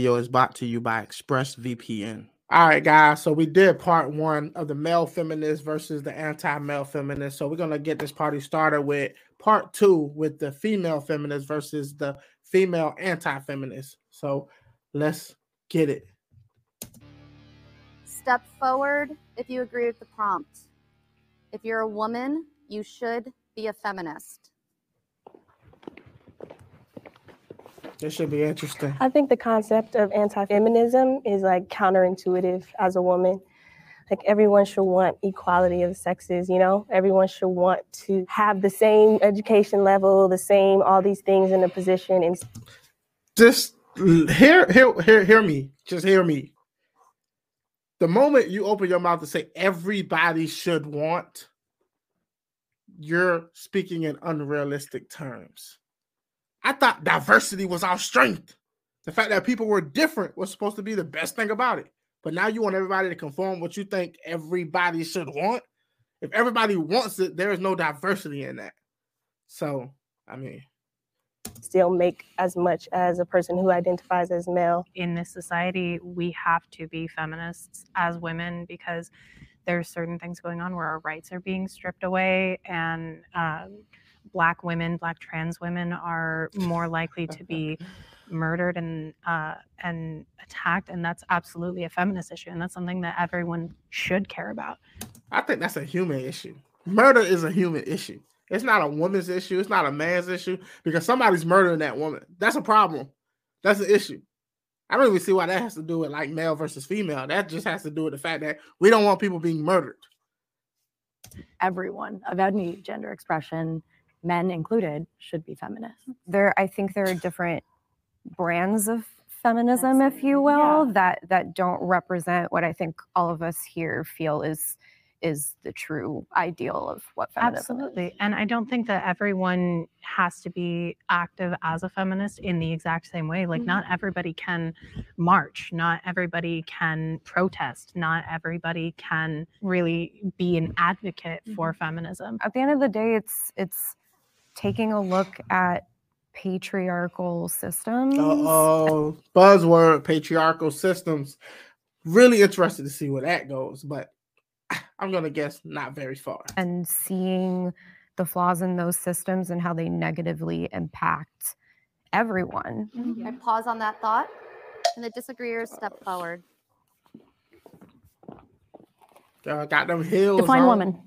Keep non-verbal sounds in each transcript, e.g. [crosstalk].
video is brought to you by ExpressVPN. All right, guys. So we did part one of the male feminist versus the anti-male feminist. So we're gonna get this party started with part two with the female feminist versus the female anti-feminist. So let's get it. Step forward if you agree with the prompt. If you're a woman, you should be a feminist. This should be interesting. I think the concept of anti feminism is like counterintuitive as a woman. Like everyone should want equality of sexes, you know? Everyone should want to have the same education level, the same all these things in a position and Just hear hear hear hear me. Just hear me. The moment you open your mouth to say everybody should want, you're speaking in unrealistic terms. I thought diversity was our strength. The fact that people were different was supposed to be the best thing about it. But now you want everybody to conform what you think everybody should want. If everybody wants it, there is no diversity in that. So, I mean, still make as much as a person who identifies as male. in this society, we have to be feminists as women because there's certain things going on where our rights are being stripped away and um, black women, black trans women are more likely to be murdered and uh, and attacked, and that's absolutely a feminist issue, and that's something that everyone should care about. I think that's a human issue. Murder is a human issue. It's not a woman's issue. It's not a man's issue because somebody's murdering that woman. That's a problem. That's an issue. I don't even see why that has to do with like male versus female. That just has to do with the fact that we don't want people being murdered. everyone of any gender expression, men included, should be feminists. Mm-hmm. there i think there are different brands of feminism if you will Yeah. that that don't represent what i think all of us here feel is is the true ideal of what feminism is. Absolutely. And I don't think that everyone has to be active as a feminist in the exact same way. Like, not mm-hmm. everybody can march, not everybody can protest, not everybody can really be an advocate for mm-hmm. feminism. at the end of the day it's it's taking a look at patriarchal systems Oh, buzzword patriarchal systems. Really interested to see where that goes, but [sighs] I'm gonna guess not very far. and seeing the flaws in those systems and how they negatively impact everyone I pause on that thought, and the disagreeers step forward. Uh, got them heels. Define on. woman.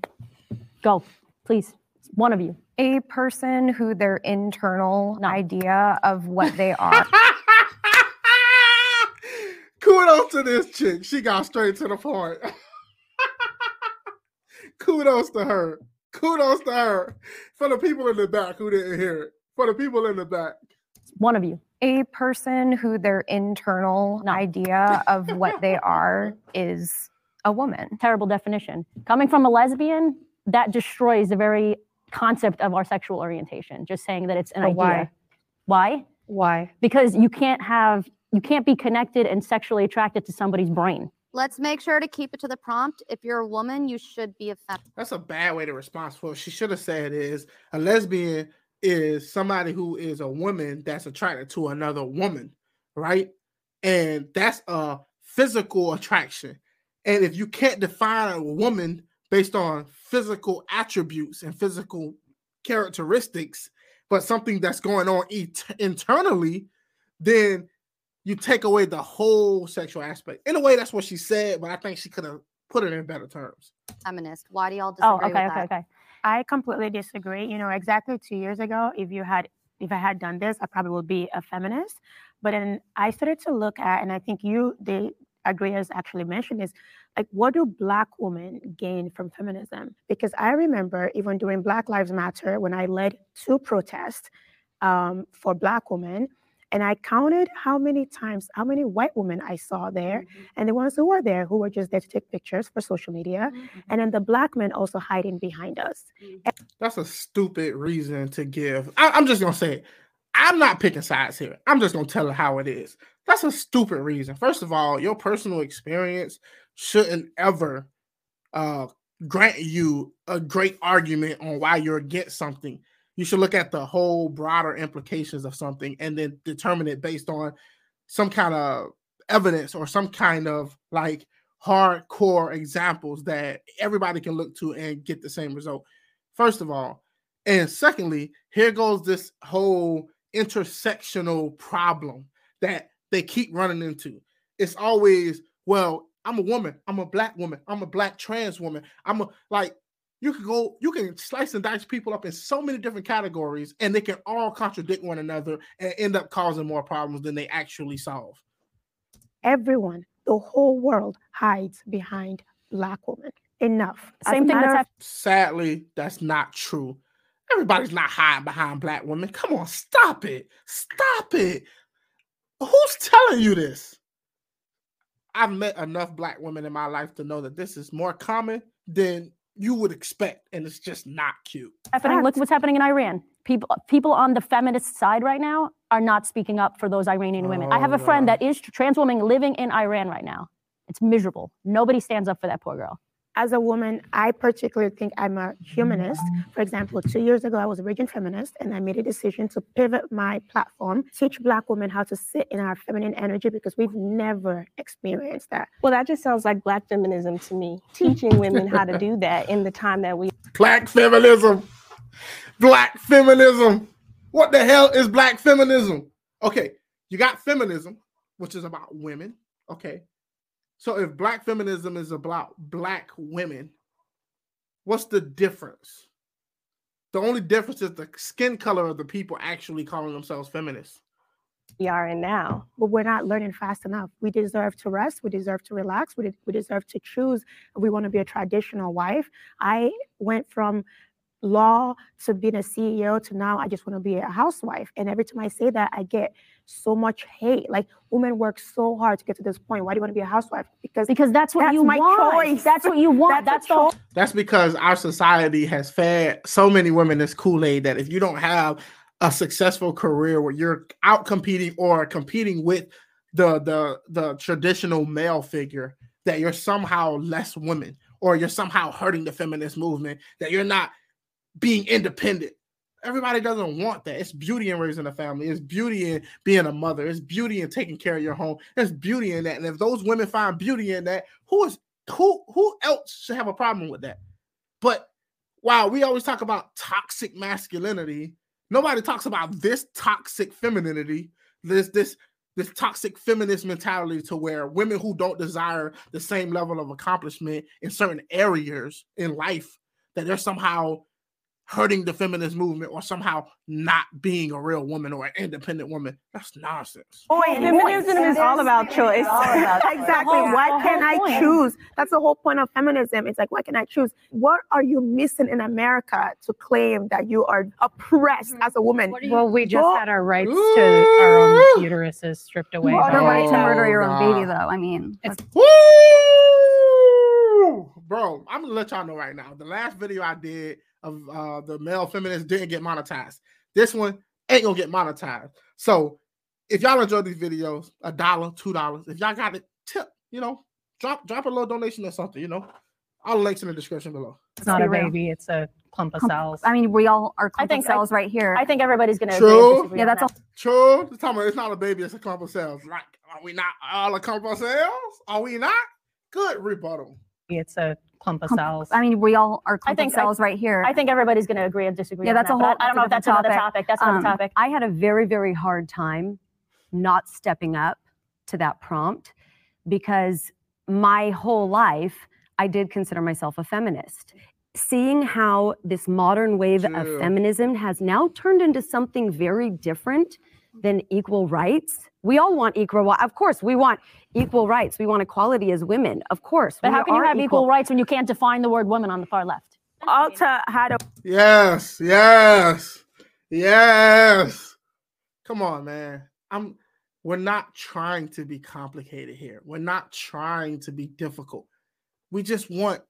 Go, please. One of you. a person who their internal idea of what they [laughs] are Kudos to this chick. She got straight to the point. [laughs] Kudos to her. Kudos to her. For the people in the back who didn't hear it. For the people in the back. One of you. a person who their internal idea of what they [laughs] are is a woman Terrible definition. Coming from a lesbian, that destroys the very concept of our sexual orientation. Just saying that it's an But idea. why? Why? why Because you can't have, you can't be connected and sexually attracted to somebody's brain. Let's make sure to keep it to the prompt. If you're a woman, you should be a. That's a bad way to respond. What she should have said is a lesbian is somebody who is a woman that's attracted to another woman, right? And that's a physical attraction. And if you can't define a woman based on physical attributes and physical characteristics, but something that's going on et- internally, then you take away the whole sexual aspect. In a way, that's what she said, but I think she could have put it in better terms. feminist. Why do y'all Oh, disagree okay, with okay, that? okay. I completely disagree. You know, exactly two years ago, if you had if I had done this, I probably would be a feminist. But then I started to look at, and I think you, the agreeers actually mentioned is like, what do Black women gain from feminism? Because I remember even during Black Lives Matter, when I led two protests um, for Black women, and I counted how many times, how many white women I saw there, mm-hmm. and the ones who were there who were just there to take pictures for social media, mm-hmm. and then the Black men also hiding behind us. Mm-hmm. That's a stupid reason to give. I, I'm just gonna say it. I'm not picking sides here. I'm just gonna tell it how it is. That's a stupid reason. First of all, your personal experience shouldn't ever uh, grant you a great argument on why you're against something. You should look at the whole broader implications of something and then determine it based on some kind of evidence or some kind of like hardcore examples that everybody can look to and get the same result. First of all, and secondly, here goes this whole intersectional problem that they keep running into. It's always, well, I'm a woman, I'm a black woman, I'm a black trans woman. I'm a like you can go, you can slice and dice people up in so many different categories, and they can all contradict one another and end up causing more problems than they actually solve. Everyone, the whole world hides behind black women. Enough. Same a thing that's matter of happening. Sadly, that's not true. Everybody's not hiding behind black women. Come on, stop it. Stop it. Who's telling you this? I've met enough black women in my life to know that this is more common than you would expect, and it's just not cute. happening. Look what's happening in Iran. People, people on the feminist side right now are not speaking up for those Iranian women. I have a Oh, friend no. that is trans woman living in Iran right now. It's miserable. Nobody stands up for that poor girl. As a woman, I particularly think I'm a humanist. For example, two years ago, I was a raging feminist, and I made a decision to pivot my platform, teach Black women how to sit in our feminine energy because we've never experienced that. Well, that just sounds like black feminism to me, teaching women how to do that in the time that we Black feminism. Black feminism. What the hell is black feminism? Okay, you got feminism, which is about women. Okay. So if black feminism is about black women, what's the difference? The only difference is the skin color of the people actually calling themselves feminists. we are in now. But we're not learning fast enough. We deserve to rest. We deserve to relax. We, de- we deserve to choose if we want to be a traditional wife. I went from law to being a CEO to now I just want to be a housewife. And every time I say that, I get so much hate. Like women work so hard to get to this point. Why do you want to be a housewife? Because Because that's what That's you my want. choice. That's what you want. That's That's, the. That's because our society has fed so many women this Kool-Aid that if you don't have a successful career where you're out competing or competing with the the the traditional male figure, that you're somehow less women or you're somehow hurting the feminist movement, that you're not being independent. Everybody doesn't want that. It's beauty in raising a family. It's beauty in being a mother. It's beauty in taking care of your home. There's beauty in that. And if those women find beauty in that, who is who who else should have a problem with that? But wow, we always talk about toxic masculinity. Nobody talks about this toxic femininity, this this this toxic feminist mentality to where women who don't desire the same level of accomplishment in certain areas in life that they're somehow hurting the feminist movement or somehow not being a real woman or an independent woman. That's nonsense. Oh, feminism is all about [laughs] choice. exactly. whole- Why can't I point. choose? That's the whole point of feminism. It's like, why can I choose? What are you missing in America to claim that you are oppressed mm-hmm. as a woman? Well, we just Well- had our rights to our own uteruses stripped away. Well, the by right to murder your own baby, though. I mean, It's- Woo! Bro, I'm gonna let y'all know right now. The last video I did of uh the male feminist didn't get monetized. This one ain't gonna get monetized. So if y'all enjoy these videos, a dollar, two dollars. If y'all got it, tip, you know, drop drop a little donation or something, you know. All the links in the description below. It's not a real. baby, it's a clump of Clump- cells. I mean, we all are I think- of cells right here. I think everybody's going to True. agree. yeah, that's a True. The time it's not a baby, it's a clump of cells. Like, are we not all a clump of cells? Are we not? Good rebuttal. it's a clump of clump- cells. I mean, we all are clump think of I- cells right here. I think everybody's going to agree and disagree. Yeah, that's that, a I- whole- I don't know if that's a another topic. That's another Um, topic. I had a very, very hard time not stepping up to that prompt because my whole life I did consider myself a feminist. Seeing how this modern wave True. of feminism has now turned into something very different than equal rights. We all want equal, of course, we want equal rights. We want equality as women, of course. but how can you are have equal rights when you can't define the word woman on the far left? Alta had a Yes, yes, yes. Come on, man. I'm we're not trying to be complicated here. We're not trying to be difficult. We just want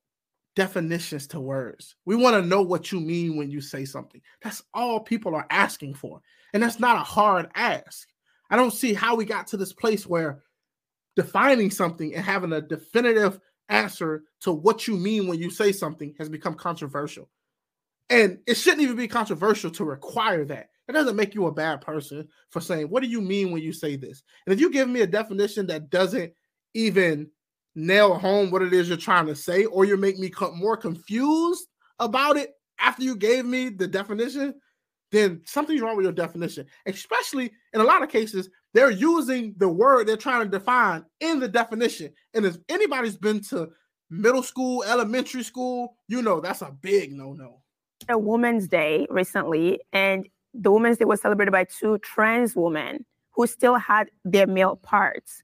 definitions to words. We want to know what you mean when you say something. That's all people are asking for. And that's not a hard ask. I don't see how we got to this place where defining something and having a definitive answer to what you mean when you say something has become controversial. And it shouldn't even be controversial to require that. It doesn't make you a bad person for saying, What do you mean when you say this? And if you give me a definition that doesn't even nail home what it is you're trying to say, or you make me more confused about it after you gave me the definition, then something's wrong with your definition. Especially in a lot of cases, they're using the word they're trying to define in the definition. And if anybody's been to middle school, elementary school, you know that's a big no no. A Women's Day recently, and the Women's Day was celebrated by two trans women who still had their male parts.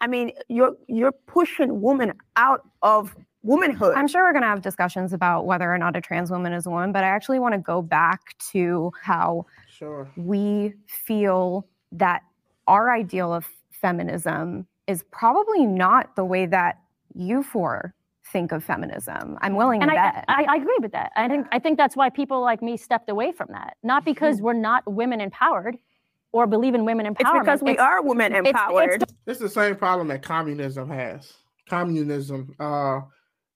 I mean, you're you're pushing women out of womanhood. I'm sure we're going to have discussions about whether or not a trans woman is a woman, but I actually want to go back to how Sure. we feel that our ideal of feminism is probably not the way that you four think of feminism. I'm willing And to I, bet. I, I agree with that. I think I think that's why people like me stepped away from that. Not because we're not women empowered or believe in women it's because we are women it's- it's empowered. It's the same problem that communism has. Communism, uh,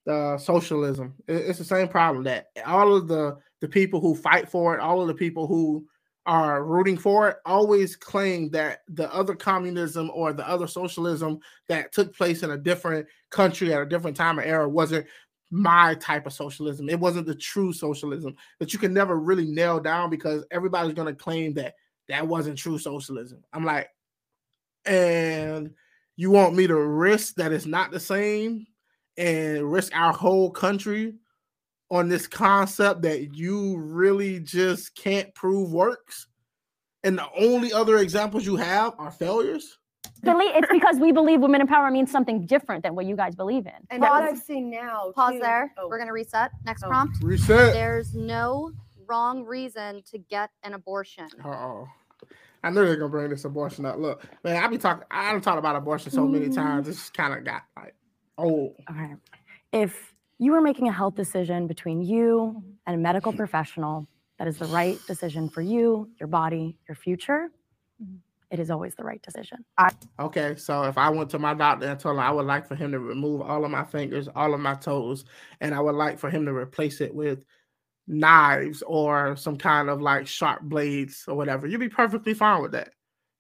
the socialism. It's the same problem that all of the the people who fight for it, all of the people who are rooting for it, always claim that the other communism or the other socialism that took place in a different country at a different time or era wasn't my type of socialism. It wasn't the true socialism that you can never really nail down because everybody's going to claim that that wasn't true socialism. I'm like, and you want me to risk that it's not the same and risk our whole country on this concept that you really just can't prove works and the only other examples you have are failures it's because we believe women in power means something different than what you guys believe in. And what Pause. I've seen now. Pause too- there. oh, We're going to reset. Next Oh. prompt. reset There's no wrong reason to get an abortion. uh-oh I knew they're gonna bring this abortion up. Look, man, I be talking. I don't talk about abortion so many mm-hmm. times. This kind of got like, oh, Okay. If you were making a health decision between you and a medical hmm. professional that is the right decision for you, your body, your future, mm-hmm. it is always the right decision. Okay, so if I went to my doctor and told him I would like for him to remove all of my fingers, all of my toes, and I would like for him to replace it with knives or some kind of like sharp blades or whatever, you'd be perfectly fine with that.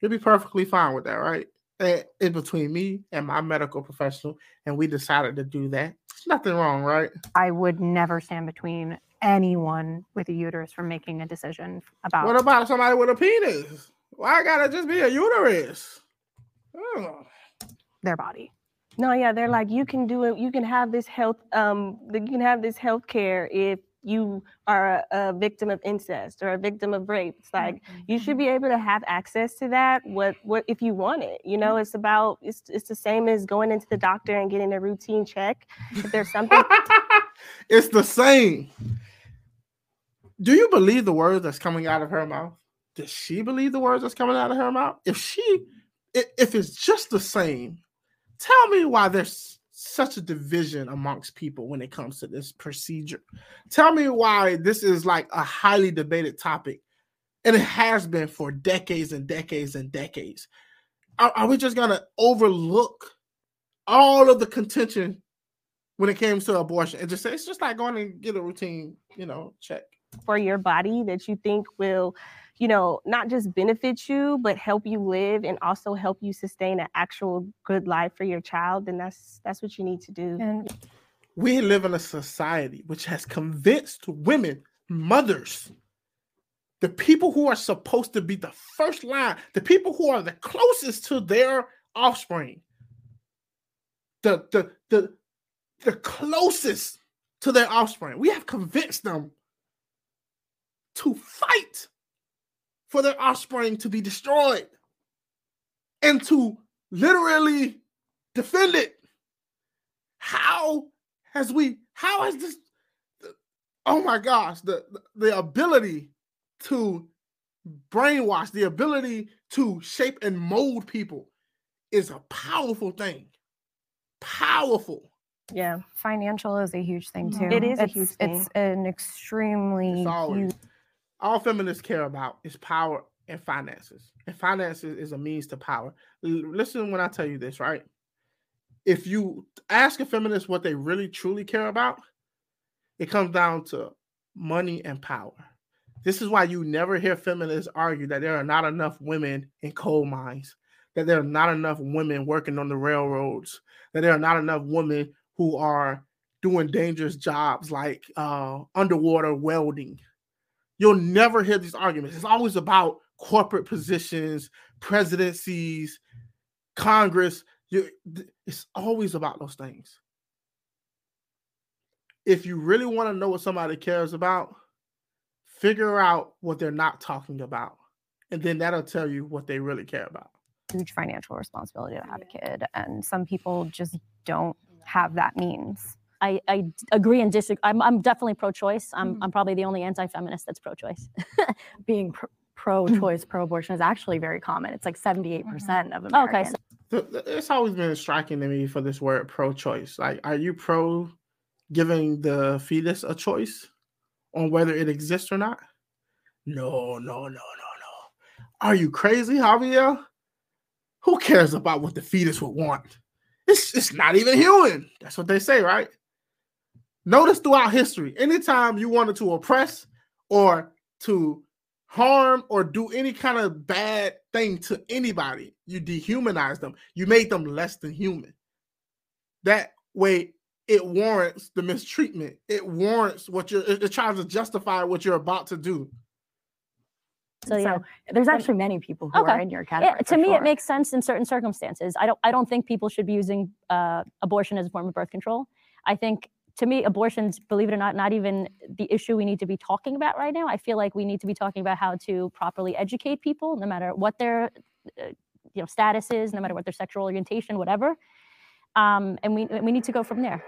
You'd be perfectly fine with that, right? In between me and my medical professional, and we decided to do that. There's nothing wrong, right? I would never stand between anyone with a uterus from making a decision about What about somebody with a penis? Why gotta just be a uterus? Their body. No, yeah, they're like you can do it. You can have this health. Um, you can have this health care if you are a, a victim of incest or a victim of rape. It's like you should mm-hmm. be able to have access to that. What what if you want it? You know, it's about it's it's the same as going into the doctor and getting a routine check. If there's something, [laughs] it's the same. Do you believe the words that's coming out of her mouth? Does she believe the words that's coming out of her mouth? If she, if it's just the same, tell me why there's such a division amongst people when it comes to this procedure. Tell me why this is like a highly debated topic, and it has been for decades and decades and decades. Are, are we just gonna overlook all of the contention when it comes to abortion and just say it's just like going and get a routine, you know, check. for your body that you think will, you know, not just benefit you, but help you live and also help you sustain an actual good life for your child, then that's that's what you need to do. And We live in a society which has convinced women, mothers, the people who are supposed to be the first line, the people who are the closest to their offspring, the the the the closest to their offspring. We have convinced them to fight for their offspring to be destroyed and to literally defend it. How has we how has this oh my gosh the the ability to brainwash the ability to shape and mold people is a powerful thing powerful Yeah, financial is a huge thing mm-hmm. too. It is a it's, huge It's an extremely It's huge all feminists care about is power and finances. And finances is a means to power. Listen when I tell you this, right? If you ask a feminist what they really truly care about, it comes down to money and power. This is why you never hear feminists argue that there are not enough women in coal mines, that there are not enough women working on the railroads, that there are not enough women who are doing dangerous jobs like uh, underwater welding. You'll never hear these arguments. It's always about corporate positions, presidencies, Congress. You, it's always about those things. If you really want to know what somebody cares about, figure out what they're not talking about. And then that'll tell you what they really care about. Huge financial responsibility to have a kid. And some people just don't have that means. I, I d- agree and disagree. I'm, I'm definitely pro-choice. I'm, mm-hmm. I'm probably the only anti-feminist that's pro-choice. [laughs] Being pr- pro-choice, pro-abortion is actually very common. It's like 78% mm-hmm. of oh, Americans. Okay, so Th- th- It's always been striking to me for this word pro-choice. Like, are you pro giving the fetus a choice on whether it exists or not? No, no, no, no, no. Are you crazy, Javier? Who cares about what the fetus would want? It's it's not even human. That's what they say, right? Notice throughout history, anytime you wanted to oppress or to harm or do any kind of bad thing to anybody, you dehumanize them. You made them less than human. That way, it warrants the mistreatment. It warrants what you're. It, it tries to justify what you're about to do. So yeah, there's actually many people who are in your yeah, category. to me sure. it makes sense in certain circumstances. I don't I don't think people should be using uh, abortion as a form of birth control. I think to me abortion's believe it or not not even the issue we need to be talking about right now. I feel like we need to be talking about how to properly educate people, no matter what their uh, you know status is, no matter what their sexual orientation, whatever. Um, and we we need to go from there.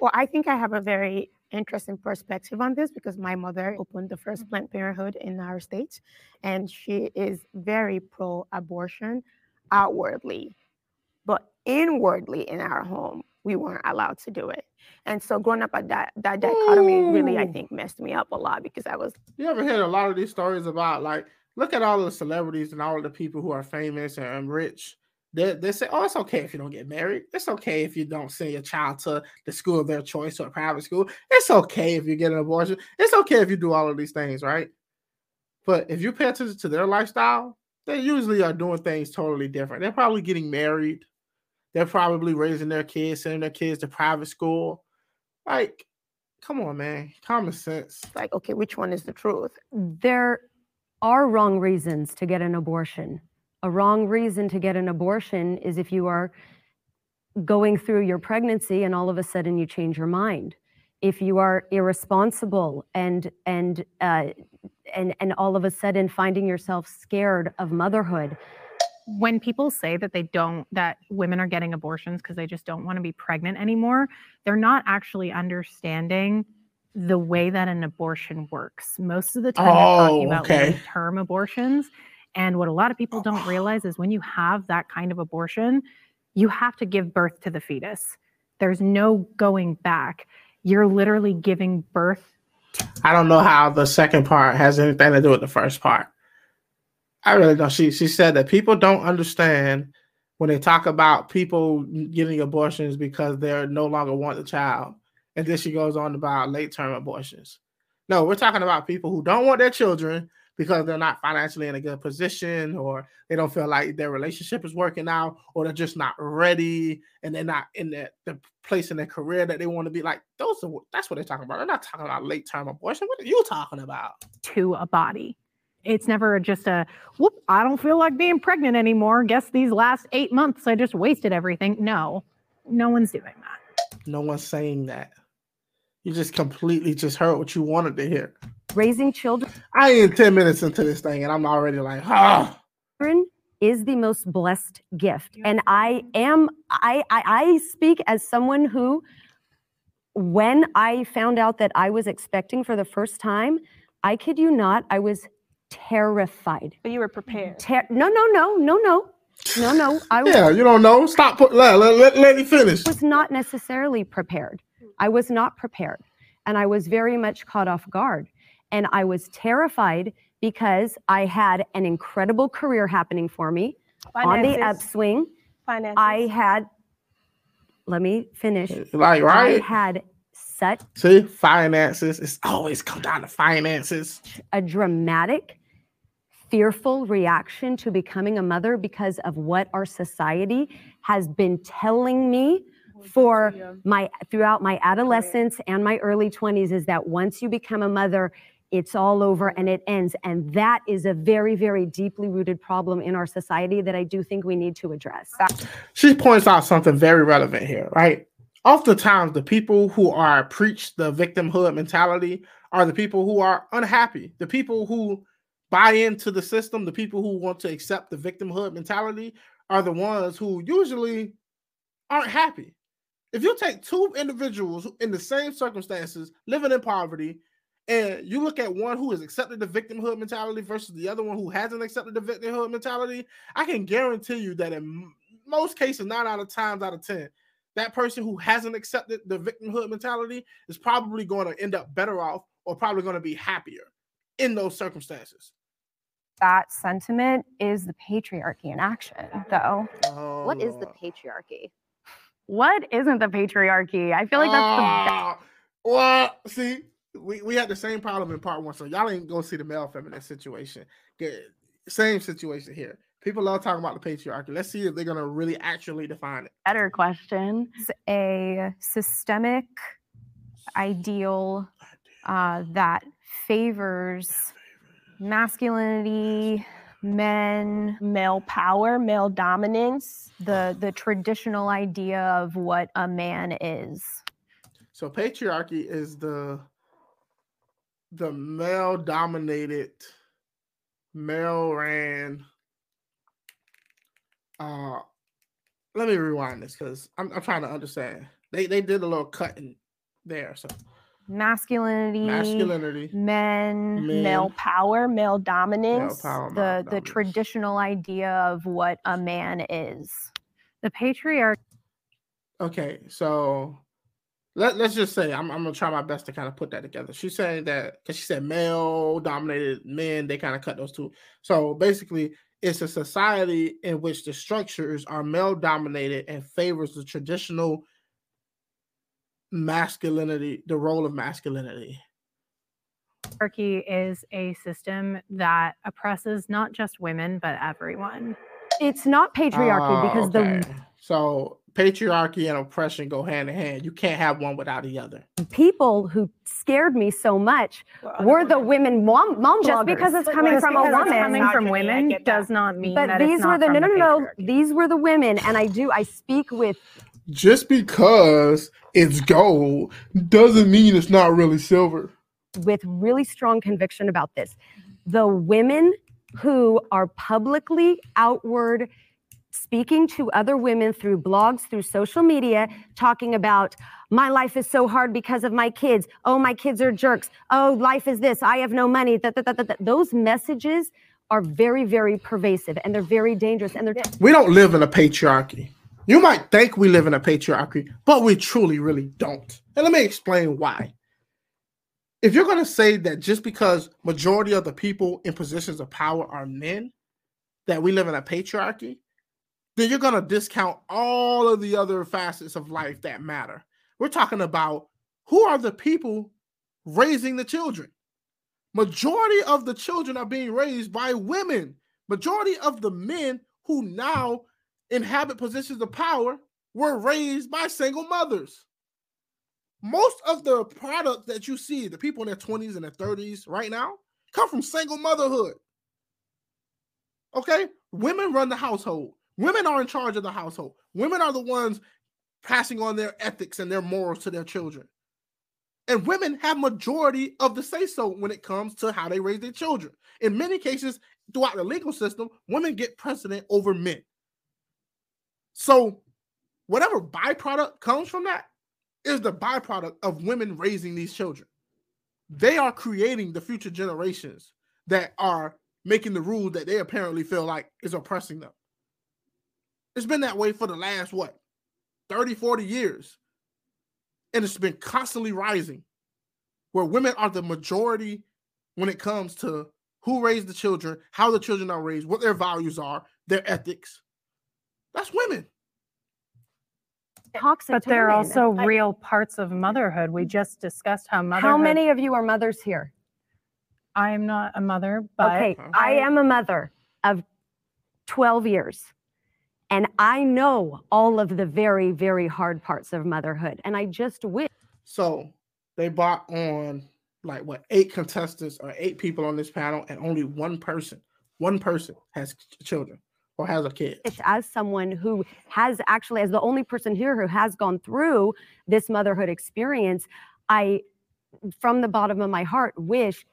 Well, I think I have a very interesting perspective on this because my mother opened the first Planned Parenthood in our state, and she is very pro abortion outwardly. But inwardly in our home, we weren't allowed to do it. And so growing up at that, that dichotomy really, I think, messed me up a lot because I was You ever heard a lot of these stories about like, look at all the celebrities and all the people who are famous and rich. They, they say, oh, it's okay if you don't get married. It's okay if you don't send your child to the school of their choice or a private school. It's okay if you get an abortion. It's okay if you do all of these things, right? But if you pay attention to their lifestyle, they usually are doing things totally different. They're probably getting married. They're probably raising their kids, sending their kids to private school. Like, come on, man. Common sense. like, okay, which one is the truth? there are wrong reasons to get an abortion. A wrong reason to get an abortion is if you are going through your pregnancy and all of a sudden you change your mind. If you are irresponsible and and uh, and and all of a sudden finding yourself scared of motherhood, when people say that they don't that women are getting abortions because they just don't want to be pregnant anymore they're not actually understanding the way that an abortion works most of the time they're talking Oh, about okay. term abortions and what a lot of people don't oh. realize is when you have that kind of abortion you have to give birth to the fetus there's no going back you're literally giving birth I don't know how the second part has anything to do with the first part. I really don't. She she said that people don't understand when they talk about people getting abortions because they're no longer want the child, and then she goes on about late term abortions. No, we're talking about people who don't want their children because they're not financially in a good position, or they don't feel like their relationship is working out, or they're just not ready, and they're not in the, the place in their career that they want to be. Like those are that's what they're talking about. They're not talking about late term abortion. What are you talking about? to a body. It's never just a whoop, I don't feel like being pregnant anymore. Guess these last eight months I just wasted everything. No, no one's doing that. No one's saying that. You just completely just heard what you wanted to hear. raising children I ain't 10 minutes into this thing and I'm already like, ah. is the most blessed gift and i am I, I i speak as someone who when i found out that i was expecting for the first time i kid you not i was terrified But you were prepared. Ter- no no no no no no no i was, Yeah, you don't know. Stop put let, let, let, let me finish. was not necessarily prepared i was not prepared and i was very much caught off guard and i was terrified because i had an incredible career happening for me on the upswing Finances. I had, let me finish. Eh, like, right? I right? had such See, finances. It's always come down to finances. a dramatic, fearful reaction to becoming a mother because of what our society has been telling me for my throughout my adolescence and my early 20s is that once you become a mother it's all over and it ends. And that is a very very deeply rooted problem in our society that i do think we need to address. She points out something very relevant here, right? Oftentimes, the people who are preach the victimhood mentality are the people who are unhappy, the people who buy into the system, the people who want to accept the victimhood mentality are the ones who usually aren't happy. If you take two individuals in the same circumstances, living in poverty, and you look at one who has accepted the victimhood mentality versus the other one who hasn't accepted the victimhood mentality, I can guarantee you that in most cases, nine out of times out of ten, that person who hasn't accepted the victimhood mentality is probably going to end up better off or probably going to be happier in those circumstances. That sentiment is the patriarchy in action, though. Oh, What is the patriarchy? What isn't the patriarchy? I feel like that's Ah, well, see, we, we had the same problem in part one, so y'all ain't gonna see the male feminist situation. Good. Same situation here. People love talking about the patriarchy. Let's see if they're gonna really actually define it. better question. It's a systemic ideal uh, that favors masculinity, men, Male power, male dominance. the the traditional idea of what a man is. So patriarchy is the the male dominated, male ran. Uh let me rewind this because I'm, I'm trying to understand. They they did a little cut in there. So Masculinity, masculinity, men, men, Male power, male male dominance. power, the male the dominance. traditional idea of what a man is. The patriarchy Okay, so let, let's just say I'm, I'm gonna try my best to kind of put that together. She's saying that because she said male dominated men, they kind of cut those two. So basically, it's a society in which the structures are male dominated and favors the traditional masculinity, the role of masculinity. Patriarchy is a system that oppresses not just women, but everyone. it's not patriarchy Ah, because the so patriarchy and oppression go hand in hand. You can't have one without the other. people who scared me so much were the women mom, mom Just bloggers. because it's coming Just from a woman. coming from women does not mean but that these it's were the from no no no patriarchy. these were the women and i do i speak with Just because it's gold doesn't mean it's not really silver. with really strong conviction about this the women who are publicly outward speaking to other women through blogs through social media talking about my life is so hard because of my kids oh my kids are jerks oh life is this i have no money that, that, that, that, that. those messages are very very pervasive and they're very dangerous and they're We don't live in a patriarchy. You might think we live in a patriarchy, but we truly, really don't. And let me explain why. If you're going to say that just because majority of the people in positions of power are men, that we live in a patriarchy, then you're going to discount all of the other facets of life that matter. We're talking about who are the people raising the children. Majority of the children are being raised by women. Majority of the men who now inhabit positions of power were raised by single mothers. Most of the products that you see, the people in their 20s and their 30s right now, come from single motherhood. Okay? Women run the household. Women are in charge of the household. Women are the ones passing on their ethics and their morals to their children. And women have majority of the say so when it comes to how they raise their children. In many cases, throughout the legal system, women get precedent over men. So, whatever byproduct comes from that is the byproduct of women raising these children. They are creating the future generations that are making the rules that they apparently feel like is oppressing them. It's been that way for the last what 30, 40 years. And it's been constantly rising where women are the majority when it comes to who raised the children, how the children are raised, what their values are, their ethics. That's women. toxic But to there are women. also I- real parts of motherhood. We mm-hmm. just discussed how motherhood. How many of you are mothers here? I am not a mother, but okay, I am a mother of 12 years. And I know all of the very, very hard parts of motherhood. And I just wish So they brought on like what eight contestants or eight people on this panel, and only one person, one person has children or has a kid. as someone who has actually, as the only person here who has gone through this motherhood experience, I, from the bottom of my heart, wish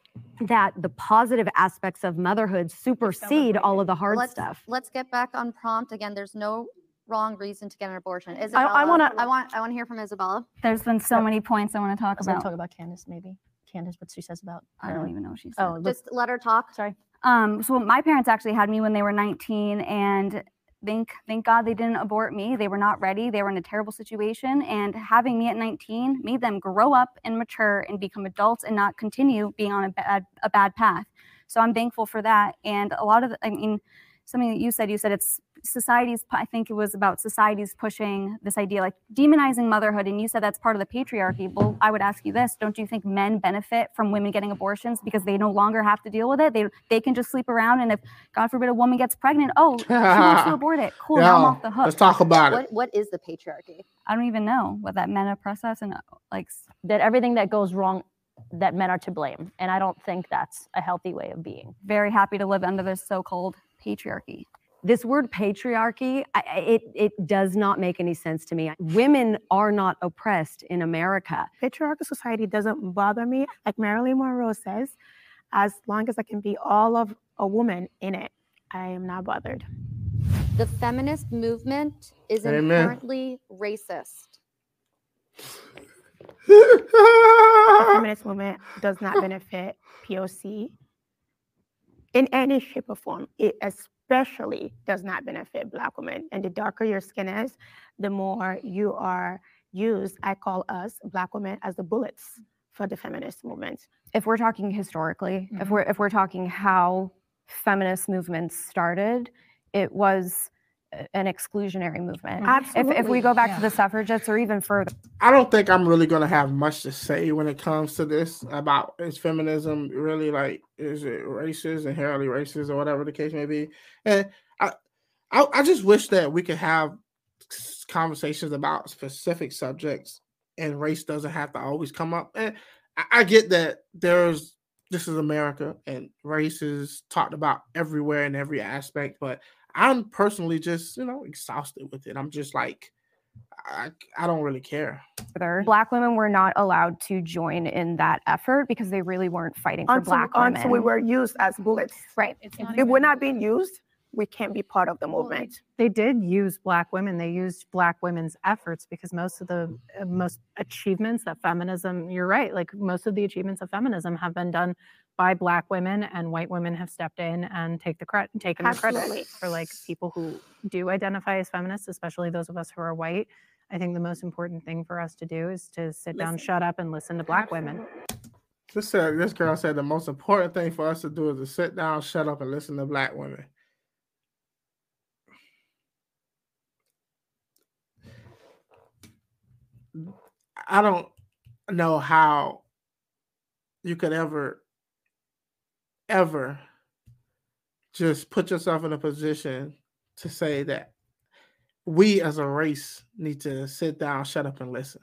that the positive aspects of motherhood supersede all of the hard let's, stuff. Let's get back on prompt again. There's no wrong reason to get an abortion. I Isabella, wanna- I want. I want to hear from Isabella. There's been so many points I want to I talk was gonna about. talk about Candace, maybe. Candace, what she says about. I don't even know what she said. Oh, look, Just let her talk. sorry. Um, so my parents actually had me when they were 19, and thank thank God they didn't abort me. They were not ready. They were in a terrible situation, and having me at 19 made them grow up and mature and become adults and not continue being on a bad a bad path. So I'm thankful for that. And a lot of, I mean, something that you said, you said it's society's. I think it was about society's pushing this idea, like demonizing motherhood, and you said that's part of the patriarchy. Well, I would ask you this: Don't you think men benefit from women getting abortions because they no longer have to deal with it? They they can just sleep around, and if God forbid a woman gets pregnant, oh, [laughs] she wants to abort it. Cool, now I'm off the hook. Let's talk about it. What What is the patriarchy? I don't even know what that men oppress us and uh, like. That everything that goes wrong, that men are to blame. And I don't think that's a healthy way of being. Very happy to live under this so-called patriarchy. This word patriarchy I, I- it it does not make any sense to me women are not oppressed in america patriarchal society doesn't bother me. Like Marilyn Monroe says, as long as I can be all of a woman in it, I am not bothered. The feminist movement is Amen. inherently racist. The feminist movement does not benefit POC in any shape or form. It especially does not benefit Black women. And the darker your skin is, the more you are used. I call us Black women as the bullets for the feminist movement. if we're talking historically, if Mhm. we're if we're talking how feminist movements started, it was an exclusionary movement. If if we go back to the suffragettes or even further, I don't think I'm really gonna have much to say when it comes to this about is feminism really like is it racist, inherently racist, or whatever the case may be. And I, I, I just wish that we could have conversations about specific subjects, and race doesn't have to always come up. And I, I get that there's this is America, and race is talked about everywhere in every aspect, but I'm personally just you know exhausted with it. I'm just like. I, I don't really care. black women were not allowed to join in that effort because they really weren't fighting for Until, black women. until we were used as bullets. right. If we're not being used, we can't be part of the movement. they did use black women they used black women's efforts because most of the uh, most achievements that feminism you're right like most of the achievements of feminism have been done by black women and white women have stepped in and take the credit taken the credit for like people who do identify as feminists especially those of us who are white. I think the most important thing for us to do is to sit down shut up and listen to black women. This said, this girl said the most important thing for us to do is to sit down, shut up, and listen to black women. I don't know how you could ever, ever just put yourself in a position to say that we as a race need to sit down, shut up, and listen.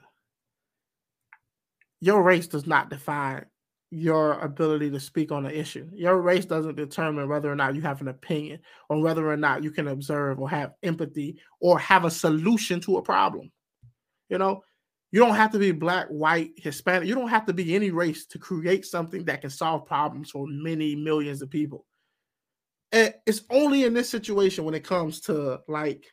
Your race does not define your ability to speak on an issue. Your race doesn't determine whether or not you have an opinion or whether or not you can observe or have empathy or have a solution to a problem. You know, you don't have to be black, white, Hispanic. You don't have to be any race to create something that can solve problems for many millions of people. And it's only in this situation when it comes to like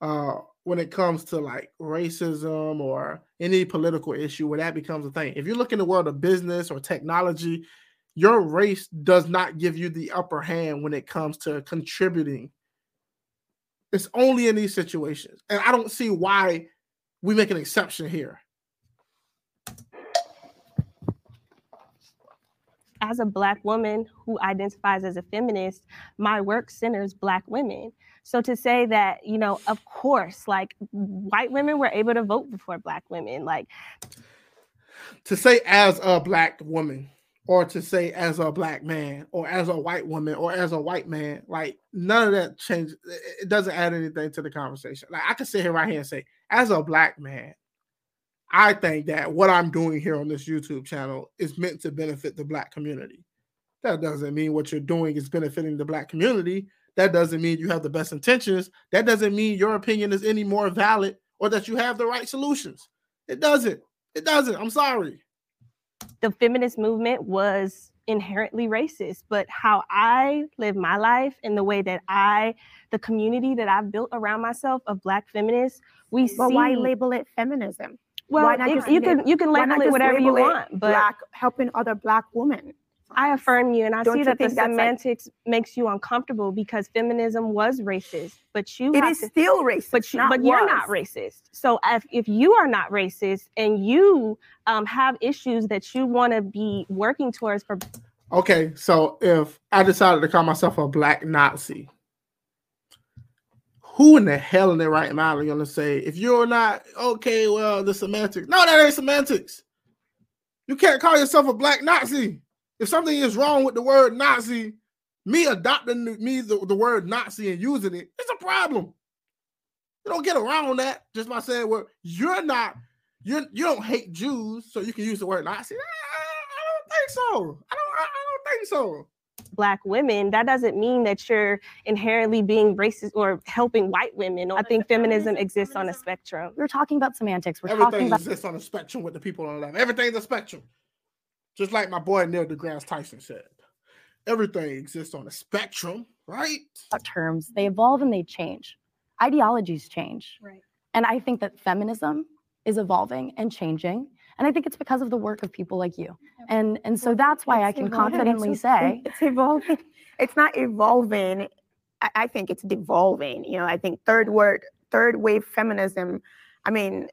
uh when it comes to like racism or any political issue where that becomes a thing. If you look in the world of business or technology, your race does not give you the upper hand when it comes to contributing. It's only in these situations. And I don't see why we make an exception here. as a black woman who identifies as a feminist, my work centers black women. So to say that, you know, of course, like white women were able to vote before black women, like to say as a black woman or to say as a black man or as a white woman or as a white man like none of that changes it doesn't add anything to the conversation. Like i can sit here right here and say as a black man i think that what i'm doing here on this youtube channel is meant to benefit the black community. That doesn't mean what you're doing is benefiting the black community. That doesn't mean you have the best intentions. That doesn't mean your opinion is any more valid or that you have the right solutions. It doesn't. It doesn't. I'm sorry the feminist movement was inherently racist, but how I live my life and the way that I, the community that I've built around myself of Black feminists, we but see. why label it feminism? Well, it- you can you can label it whatever you label it want, but black helping other black women. I affirm you, and I Don't see that the think that's like- semantics makes you uncomfortable because feminism was racist, but you it is to, still racist, but you, not but you're not racist. So if if you are not racist and you um, have issues that you want to be working towards for Okay, so if I decided to call myself a black Nazi, who in the hell in their right mind are gonna say if you're not okay? Well, the semantics. No, that ain't semantics. You can't call yourself a black Nazi. If something is wrong with the word Nazi, me adopting the- me the, the word Nazi and using it, it's a problem. You don't get around that just by saying, "Well, you're not, you you don't hate Jews, so you can use the word Nazi." I, I don't think so. I don't. I, I don't think so. black women, that doesn't mean that you're inherently being racist or helping white women. I think feminism exists on a spectrum. We're talking about semantics. We're talking Everything about exists on a spectrum with the people on the left. Everything's a spectrum. Just like my boy Neil deGrasse Tyson said, everything exists on a spectrum, right? terms. They evolve and they change. Ideologies change. Right. And I think that feminism is evolving and changing. And I think it's because of the work of people like you. And and so that's why I can evolving. confidently It's- say it's evolving. It's not evolving. I, I think it's devolving. You know, I think third word, third wave feminism. I mean,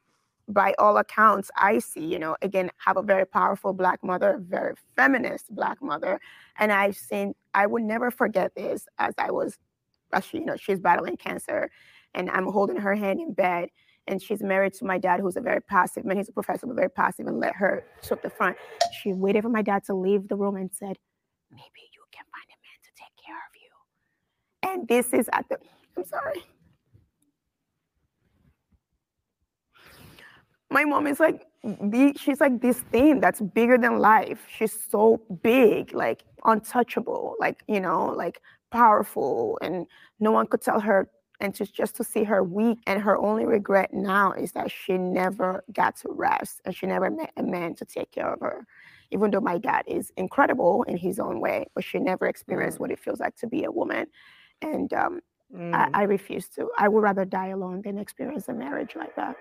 by all accounts, I see. You know, again, have a very powerful black mother, very feminist black mother, and I've seen. I would never forget this as I was, as she, you know, she's battling cancer, and I'm holding her hand in bed. And she's married to my dad, who's a very passive man. He's a professor, but very passive, and let her took the front. She waited for my dad to leave the room and said, maybe you can find a man to take care of you. And this is at the, I'm sorry. My mom is like, she's like this thing that's bigger than life. She's so big, like untouchable, like, you know, like powerful. And no one could tell her, and to, just to see her weak. And her only regret now is that she never got to rest and she never met a man to take care of her even though my dad is incredible in his own way, but she never experienced what it feels like to be a woman. And um, I, Mm. I refuse to. I would rather die alone than experience a marriage like that.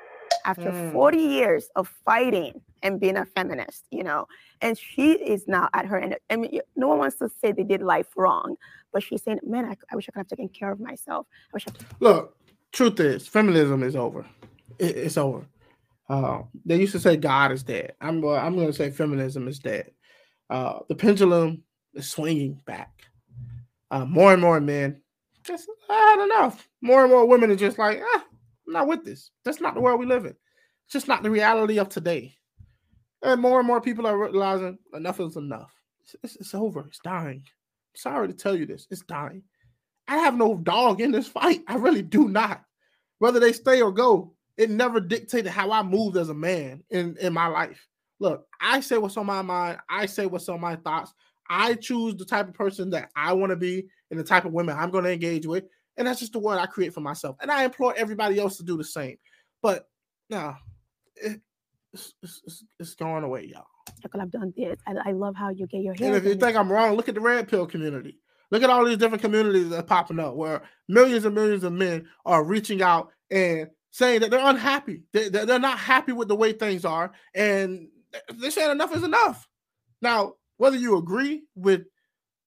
After Mm. 40 years of fighting and being a feminist, you know, and she is now at her end. I mean, no one wants to say they did life wrong, but she's saying, man, I, I wish I could have taken care of myself. I wish I could. Look, truth is, feminism is over. It- it's over. Uh, they used to say God is dead. I'm uh, I'm going to say feminism is dead. Uh, the pendulum is swinging back. Uh, more and more men just I had enough. More and more women are just like, ah, I'm not with this. That's not the world we live in. It's just not the reality of today. And more and more people are realizing enough is enough. It's, it's, over. It's dying. sorry to tell you this. It's dying. I have no dog in this fight. I really do not. Whether they stay or go, it never dictated how I moved as a man in, in my life. Look, I say what's on my mind. I say what's on my thoughts. I choose the type of person that I want to be and the type of women I'm going to engage with. And that's just the world I create for myself. And I implore everybody else to do the same. But now, it, it's, it's, it's- going away, y'all. I've done this. I, I love how you get your hair. And if you think I'm wrong, look at the red pill community. Look at all these different communities that are popping up where millions and millions of men are reaching out and saying that they're unhappy. They, they- they're not happy with the way things are. And they're saying enough is enough. Now, whether you agree with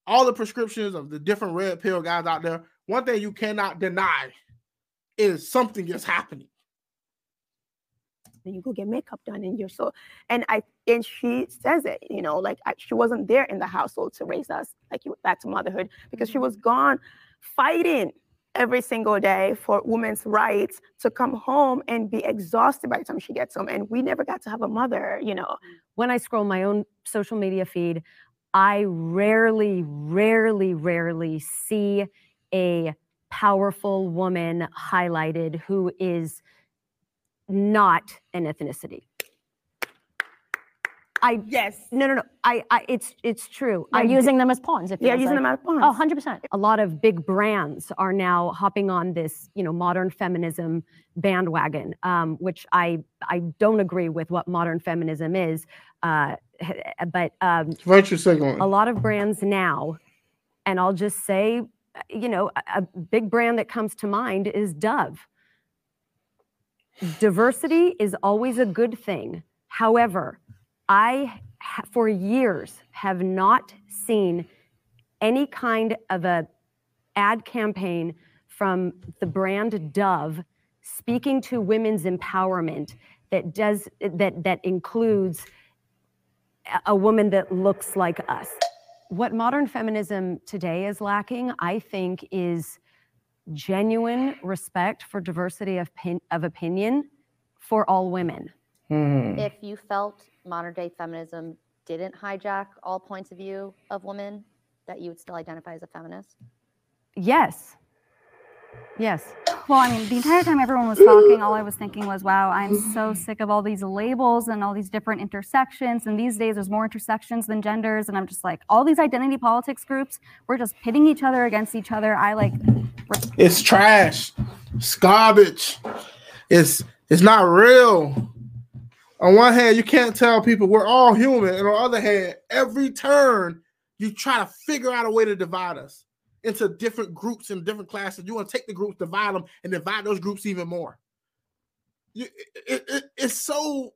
all the prescriptions of the different red pill guys out there, one thing you cannot deny is something is happening. then you go get makeup done and you're so and i and she says it you know like I, she wasn't there in the household to raise us like you back to motherhood because she mm-hmm. was gone fighting every single day for women's rights to come home and be exhausted by the time she gets home. And we never got to have a mother you know. Mm-hmm. When I scroll my own social media feed, I rarely, rarely, rarely see a powerful woman highlighted who is not an ethnicity. I yes no no no I, I it's it's true. They're I using them as pawns. It yeah feels using like. them as Oh, pawns 100%. a lot of big brands are now hopping on this you know modern feminism bandwagon um, which i i don't agree with what modern feminism is uh, [laughs] but um, Virtue signaling. a lot of brands now and i'll just say Uh, you know a, big brand that comes to mind is dove. Diversity is always a good thing. However i for years have not seen any kind of a ad campaign from the brand dove speaking to women's empowerment that does that that includes a woman that looks like us what modern feminism today is lacking i think is genuine respect for diversity of, pin, of opinion for all women Mhm. If you felt modern day feminism didn't hijack all points of view of women, that you would still identify as a feminist? yes yes Well, I mean, the entire time everyone was talking, all I was thinking was, wow, I'm so sick of all these labels and all these different intersections. And these days, there's more intersections than genders. And I'm just like, all these identity politics groups, we're just pitting each other against each other. I like, It's trash. It's garbage. It's it's not real. On one hand, you can't tell people we're all human, and on the other hand, every turn you try to figure out a way to divide us into different groups and different classes. You want to take the groups, divide them, and divide those groups even more. You, it, it, it's so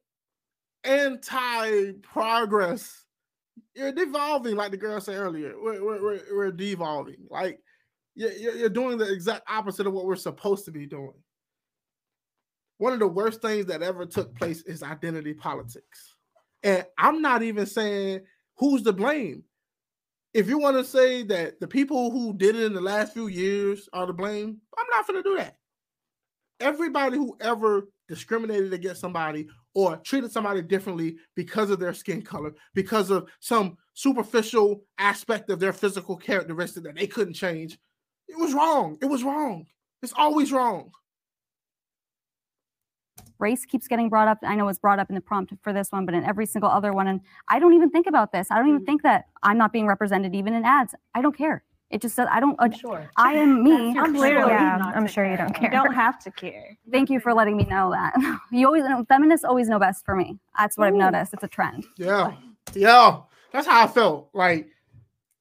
anti-progress. You're devolving, like the girl said earlier. We're, we're, we're, devolving. Like you're you're doing the exact opposite of what we're supposed to be doing. One of the worst things that ever took place is identity politics. And I'm not even saying who's to blame. If you want to say that the people who did it in the last few years are to blame, I'm not going to do that. Everybody who ever discriminated against somebody or treated somebody differently because of their skin color, because of some superficial aspect of their physical characteristic that they couldn't change, it was wrong. It was wrong. It's always wrong. Race keeps getting brought up. I know it's brought up in the prompt for this one, but in every single other one. And I don't even think about this. I don't even think that I'm not being represented even in ads. I don't care. It just says, I don't, uh, Sure. I am me. I'm clearly sure. Yeah, not I'm to sure you don't You care. don't [laughs] have to care. Thank you for letting me know that. [laughs] You always know, feminists always know best for me. That's what I've noticed. It's a trend. Yeah. Yeah. That's how I felt. Like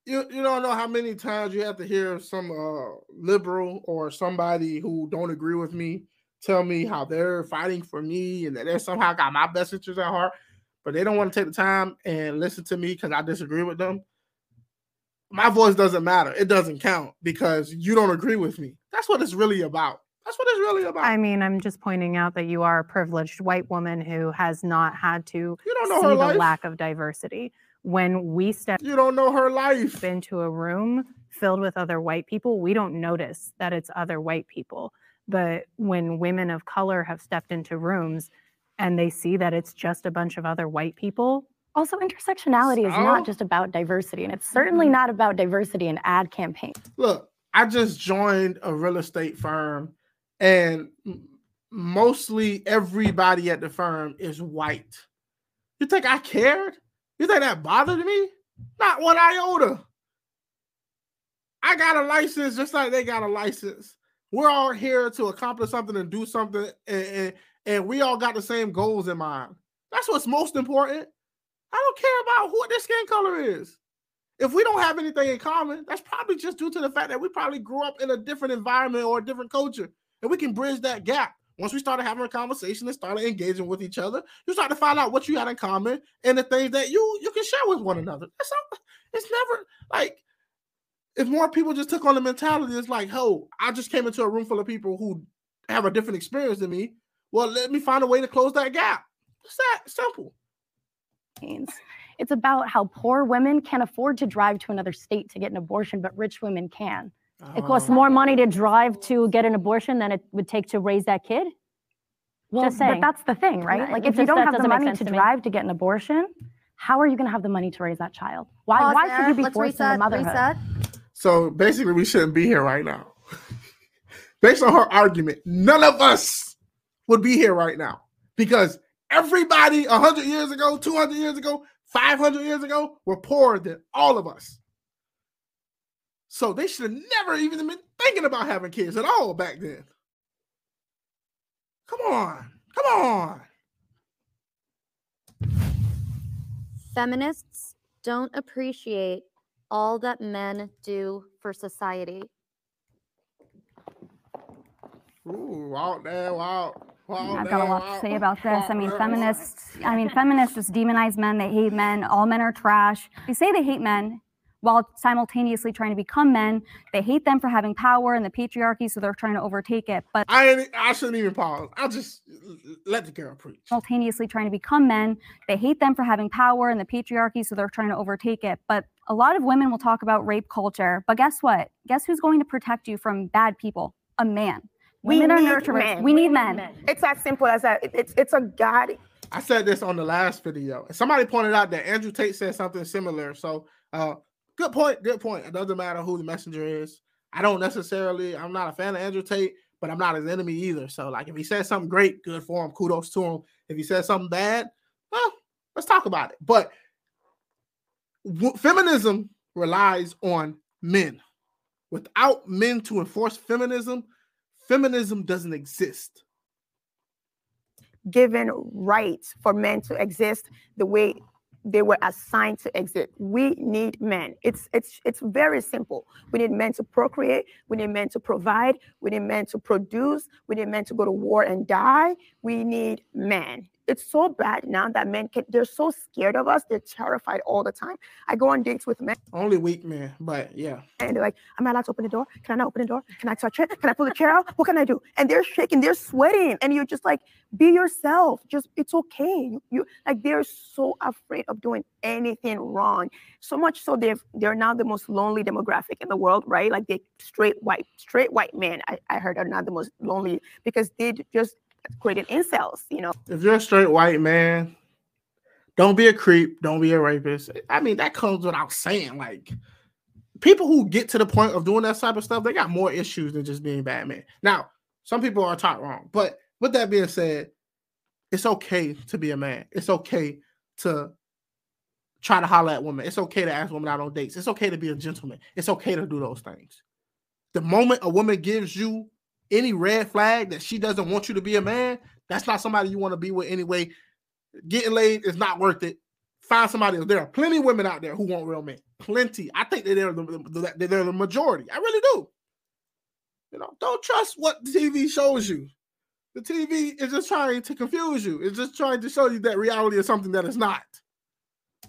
you, you don't know how many times you have to hear some uh liberal or somebody who don't agree with me tell me how they're fighting for me and that they somehow got my best interests at heart, but they don't want to take the time and listen to me because I disagree with them. My voice doesn't matter. It doesn't count because you don't agree with me. That's what it's really about. That's what it's really about. I mean, I'm just pointing out that you are a privileged white woman who has not had to you don't know see her the life. lack of diversity. When we step You don't know her life. into a room filled with other white people, we don't notice that it's other white people. But when women of color have stepped into rooms and they see that it's just a bunch of other white people, Also, intersectionality is not just about diversity, and it's certainly mm-hmm. not about diversity in ad campaigns. Look, I just joined a real estate firm, and mostly everybody at the firm is white. You think I cared? You think that bothered me? Not one iota. I got a license just like they got a license. We're all here to accomplish something and do something, and, and, and we all got the same goals in mind. That's what's most important. I don't care about who their skin color is if we don't have anything in common, that's probably just due to the fact that we probably grew up in a different environment or a different culture. And we can bridge that gap. Once we started having a conversation and started engaging with each other, you start to find out what you had in common and the things that you you can share with one another. That's all, it's never like if more people just took on the mentality, it's like, oh, I just came into a room full of people who have a different experience than me. Well, let me find a way to close that gap. It's that simple. It's about how poor women can't afford to drive to another state to get an abortion, but rich women can. It costs Oh. more money to drive to get an abortion than it would take to raise that kid. Well, Just but that's the thing, right? Right, Like it if you don't have the money to to drive to get an abortion, how are you going to have the money to raise that child? Why? Pause why should you be Let's forced reset, into motherhood? reset. So basically, we shouldn't be here right now. [laughs] Based on her argument, none of us would be here right now because everybody 100 years ago, 200 years ago, 500 years ago were poorer than all of us. So they should have never even been thinking about having kids at all back then. Come on. Come on. Feminists don't appreciate all that men do for society. Ooh, out there, wow. wow I've got a lot to say about this. I mean, feminists, I mean, feminists just demonize men. They hate men. All men are trash. They say they hate men while simultaneously trying to become men. They hate them for having power and the patriarchy, so they're trying to overtake it. But I I shouldn't even pause. I'll just let the girl preach. simultaneously trying to become men. They hate them for having power and the patriarchy, so they're trying to overtake it. But a lot of women will talk about rape culture. But guess what? Guess who's going to protect you from bad people? A man. We Women are nurturers. men. We need men. It's as simple as that. It's it's a God. I said this on the last video. Somebody pointed out that Andrew Tate said something similar. So, uh, good point. Good point. It doesn't matter who the messenger is. I don't necessarily. I'm not a fan of Andrew Tate, but I'm not his enemy either. So, like, if he says something great, good for him. Kudos to him. If he says something bad, well, let's talk about it. But w- feminism relies on men. Without men to enforce feminism, feminism doesn't exist. given rights for men to exist the way they were assigned to exist. We need men. It's it's it's very simple. We need men to procreate, we need men to provide, we need men to produce, we need men to go to war and die. We need men. It's so bad now that men can they're so scared of us, they're terrified all the time. I go on dates with men Only weak men, but yeah. and they're like, Am I allowed to open the door? Can I not open the door? Can I touch it? Can I pull the chair out? What can I do? And they're shaking, they're sweating, and you're just like, Be yourself. Just it's okay. You, you like they're so afraid of doing anything wrong. So much so they've they're now the most lonely demographic in the world, right? Like they straight white, straight white men, I, I heard are now the most lonely because they just created incels, you know. if you're a straight white man, don't be a creep, don't be a rapist. I mean, that comes without saying. Like, people who get to the point of doing that type of stuff, they got more issues than just being bad men. Now, some people are taught wrong, but with that being said, it's okay to be a man. It's okay to try to holler at women. It's okay to ask women out on dates. It's okay to be a gentleman. It's okay to do those things. The moment a woman gives you any red flag that she doesn't want you to be a man, that's not somebody you want to be with anyway. Getting laid is not worth it. Find somebody else. There are plenty of women out there who want real men. Plenty. I think they're the, they're the majority. I really do. You know, don't trust what the TV shows you. The TV is just trying to confuse you. It's just trying to show you that reality is something that it's not.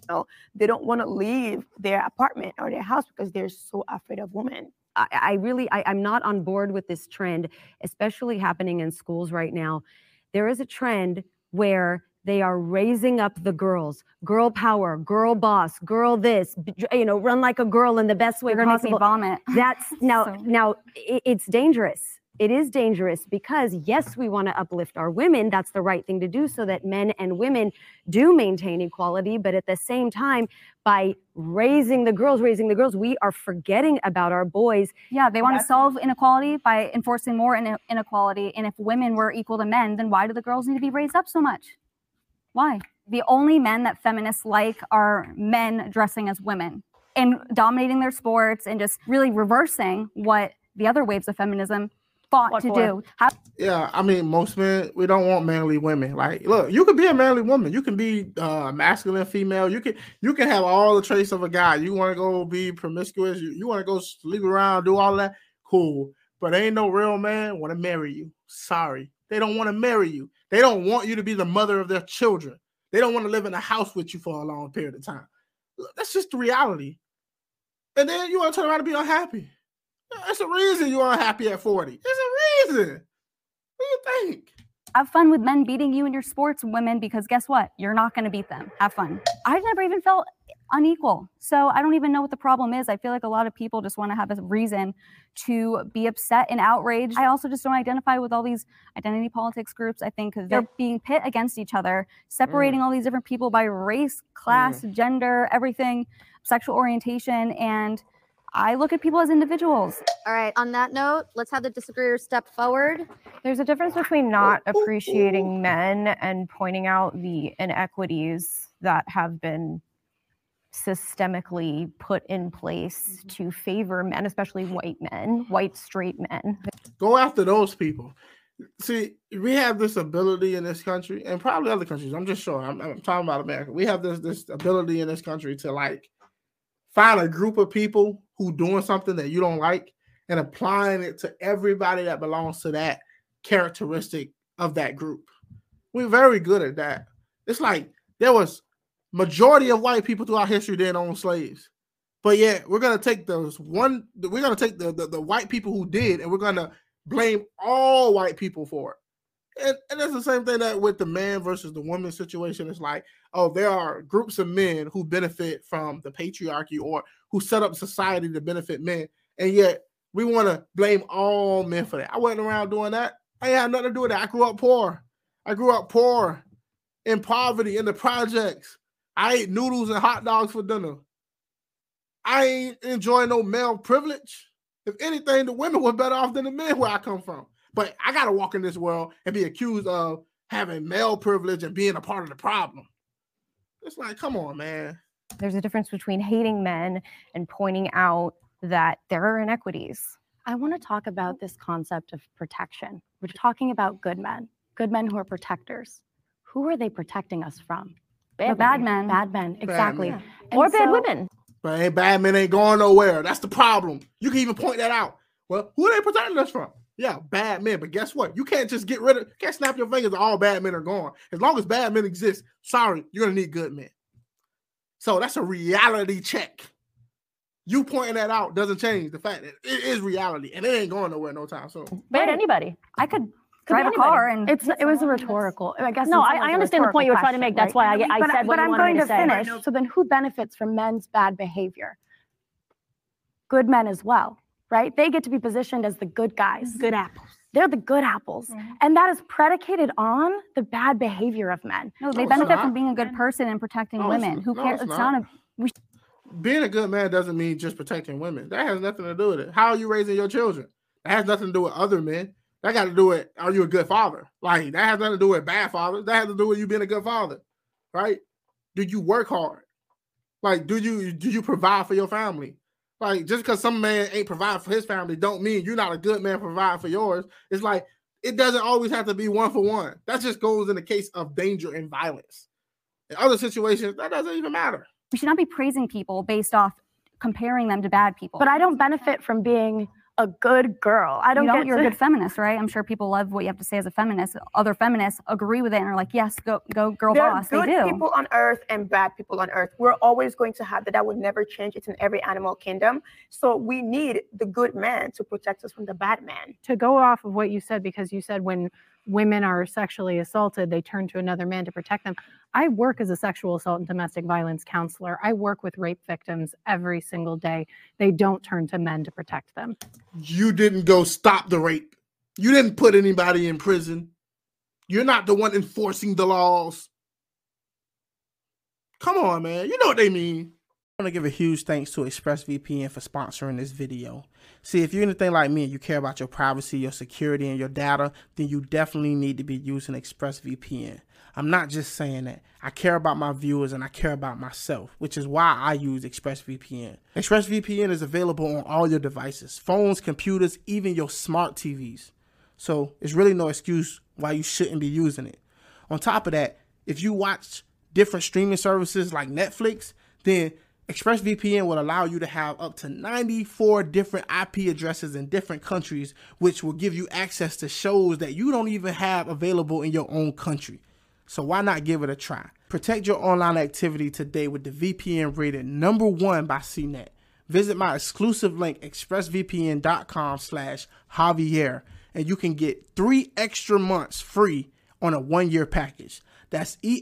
Oh, they don't want to leave their apartment or their house because they're so afraid of women. I, I really I, I'm not on board with this trend, especially happening in schools right now. There is a trend where they are raising up the girls, girl power, girl boss, girl this, you know, run like a girl in the best way You're gonna make me possible. vomit. That's [laughs] now So- now it's dangerous. It is dangerous because yes, we want to uplift our women. That's the right thing to do so that men and women do maintain equality. But at the same time, by raising the girls, raising the girls, we are forgetting about our boys. Yeah, they want to solve inequality by enforcing more ine- inequality. And if women were equal to men, then why do the girls need to be raised up so much? Why? The only men that feminists like are men dressing as women and dominating their sports and just really reversing what the other waves of feminism fought Fought to for. do. How Yeah, I mean, most men we don't want manly women. Like, look, you can be a manly woman. You can be uh masculine female. You can you can have all the traits of a guy. You want to go be promiscuous. You, you want to go sleep around, do all that. Cool, but ain't no real man want to marry you. Sorry, they don't want to marry you. They don't want you to be the mother of their children. They don't want to live in a house with you for a long period of time. That's just the reality. And then you want to turn around and be unhappy. There's a reason you're unhappy at 40. There's a reason. What do you think? Have fun with men beating you in your sports, women, because guess what? You're not going to beat them. Have fun. I've never even felt unequal. So I don't even know what the problem is. I feel like a lot of people just want to have a reason to be upset and outraged. I also just don't identify with all these identity politics groups. I think they're being pit against each other, separating mm. all these different people by race, class, mm. gender, everything, sexual orientation. And I look at people as individuals. All right. On that note, let's have the disagreeers step forward. There's a difference between not appreciating men and pointing out the inequities that have been systemically put in place mm-hmm. to favor men, especially white men, white straight men. Go after those people. See, we have this ability in this country, and probably other countries. I'm just sure. I'm, I'm talking about America. We have this this ability in this country to like find a group of people who doing something that you don't like and applying it to everybody that belongs to that characteristic of that group. We're very good at that. It's like there was majority of white people throughout history didn't own slaves. But yet we're gonna take those one we're gonna take the, the, the white people who did and we're gonna blame all white people for it. And, and that's the same thing that with the man versus the woman situation. It's like, oh, there are groups of men who benefit from the patriarchy or who set up society to benefit men. And yet we want to blame all men for that. I wasn't around doing that. I had nothing to do with that. I grew up poor. I grew up poor in poverty in the projects. I ate noodles and hot dogs for dinner. I ain't enjoying no male privilege. If anything, the women were better off than the men where I come from. But I gotta walk in this world and be accused of having male privilege and being a part of the problem. It's like, come on, man. There's a difference between hating men and pointing out that there are inequities. I want to talk about mm-hmm. this concept of protection. We're talking about good men, good men who are protectors. Who are they protecting us from? The bad men. Bad men, exactly. men. And or bad so- women. But hey, bad men ain't going nowhere. That's the problem. You can even point that out. Well, who are they protecting us from? Yeah, bad men. But guess what? You can't just get rid of. Can't snap your fingers. and All bad men are gone. As long as bad men exist, sorry, you're gonna need good men. So that's a reality check. You pointing that out doesn't change the fact that it is reality, and it ain't going nowhere no time soon. Bad anybody. I could Could be drive a car and It's it was a rhetorical. I guess No, I- I understand the point you were trying to make. That's question, why I- I but, said what but you I'm wanted going me to to say. finish. So then, who benefits from men's bad behavior? Good men as well, right? They get to be positioned as the good guys. Good apples. They're the good apples, mm-hmm. and that is predicated on the bad behavior of men. no, No, they it's benefit from being a good person and protecting No, it's- women. Who no, cares? it's It's not. not a Being a good man doesn't mean just protecting women. That has nothing to do with it. How are you raising your children? That has nothing to do with other men. That got to do with are you a good father? Like that has nothing to do with bad fathers. That has to do with you being a good father, right? Do you work hard? Like, do you do you provide for your family? Like, just because some man ain't provide for his family, don't mean you're not a good man providing for yours. It's like it doesn't always have to be one for one. That just goes in the case of danger and violence. In other situations, that doesn't even matter. we should not be praising people based off comparing them to bad people. But I don't benefit from being a good girl. I don't you know, get you're to- a [laughs] good feminist, right? I'm sure people love what you have to say as a feminist. Other feminists agree with it and are like, yes, go, go, girl there boss. are They good do. people on earth and bad people on earth. We're always going to have that. That would never change. It's in every animal kingdom. So we need the good man to protect us from the bad man. to go off of what you said because you said when women are sexually assaulted they turn to another man to protect them i work as a sexual assault and domestic violence counselor i work with rape victims every single day they don't turn to men to protect them you didn't go stop the rape. You didn't put anybody in prison. You're not the one enforcing the laws. Come on, man. You know what they mean. I want to give a huge thanks to ExpressVPN for sponsoring this video. See, if you're anything like me and you care about your privacy, your security, and your data, then you definitely need to be using ExpressVPN. I'm not just saying that. I care about my viewers and I care about myself, which is why I use ExpressVPN. ExpressVPN is available on all your devices phones, computers, even your smart TVs. So it's really no excuse why you shouldn't be using it. On top of that, if you watch different streaming services like Netflix, then ExpressVPN will allow you to have up to 94 different IP addresses in different countries, which will give you access to shows that you don't even have available in your own country. So why not give it a try? Protect your online activity today with the VPN rated number one by CNET. Visit my exclusive link, expressvpn.com slash Javier, and you can get three extra months free on a one year package. That's E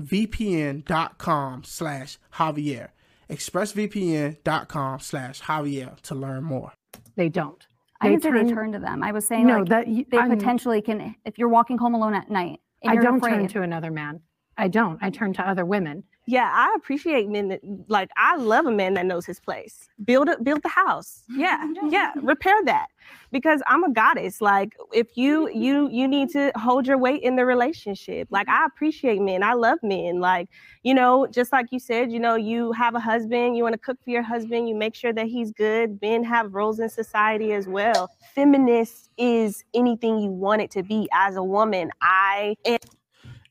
expressvpn.com slash Javier. expressvpn.com slash Javier to learn more. They don't. I They didn't say they turn- turn to them. I was saying No, like that y- they I'm- potentially can. If you're walking home alone at night, and I you're don't afraid, turn to another man. I don't. I turn to other women. Yeah, I appreciate men that like I love a man that knows his place. Build it, build the house. [laughs] Yeah, yeah, repair that. Because I'm a goddess. Like if you mm-hmm. you you need to hold your weight in the relationship. Like mm-hmm. I appreciate men. I love men. Like, you know, just like you said, you know, you have a husband, you want to cook for your husband, you make sure that he's good. Men have roles in society as well. Feminist is anything you want it to be as a woman. I am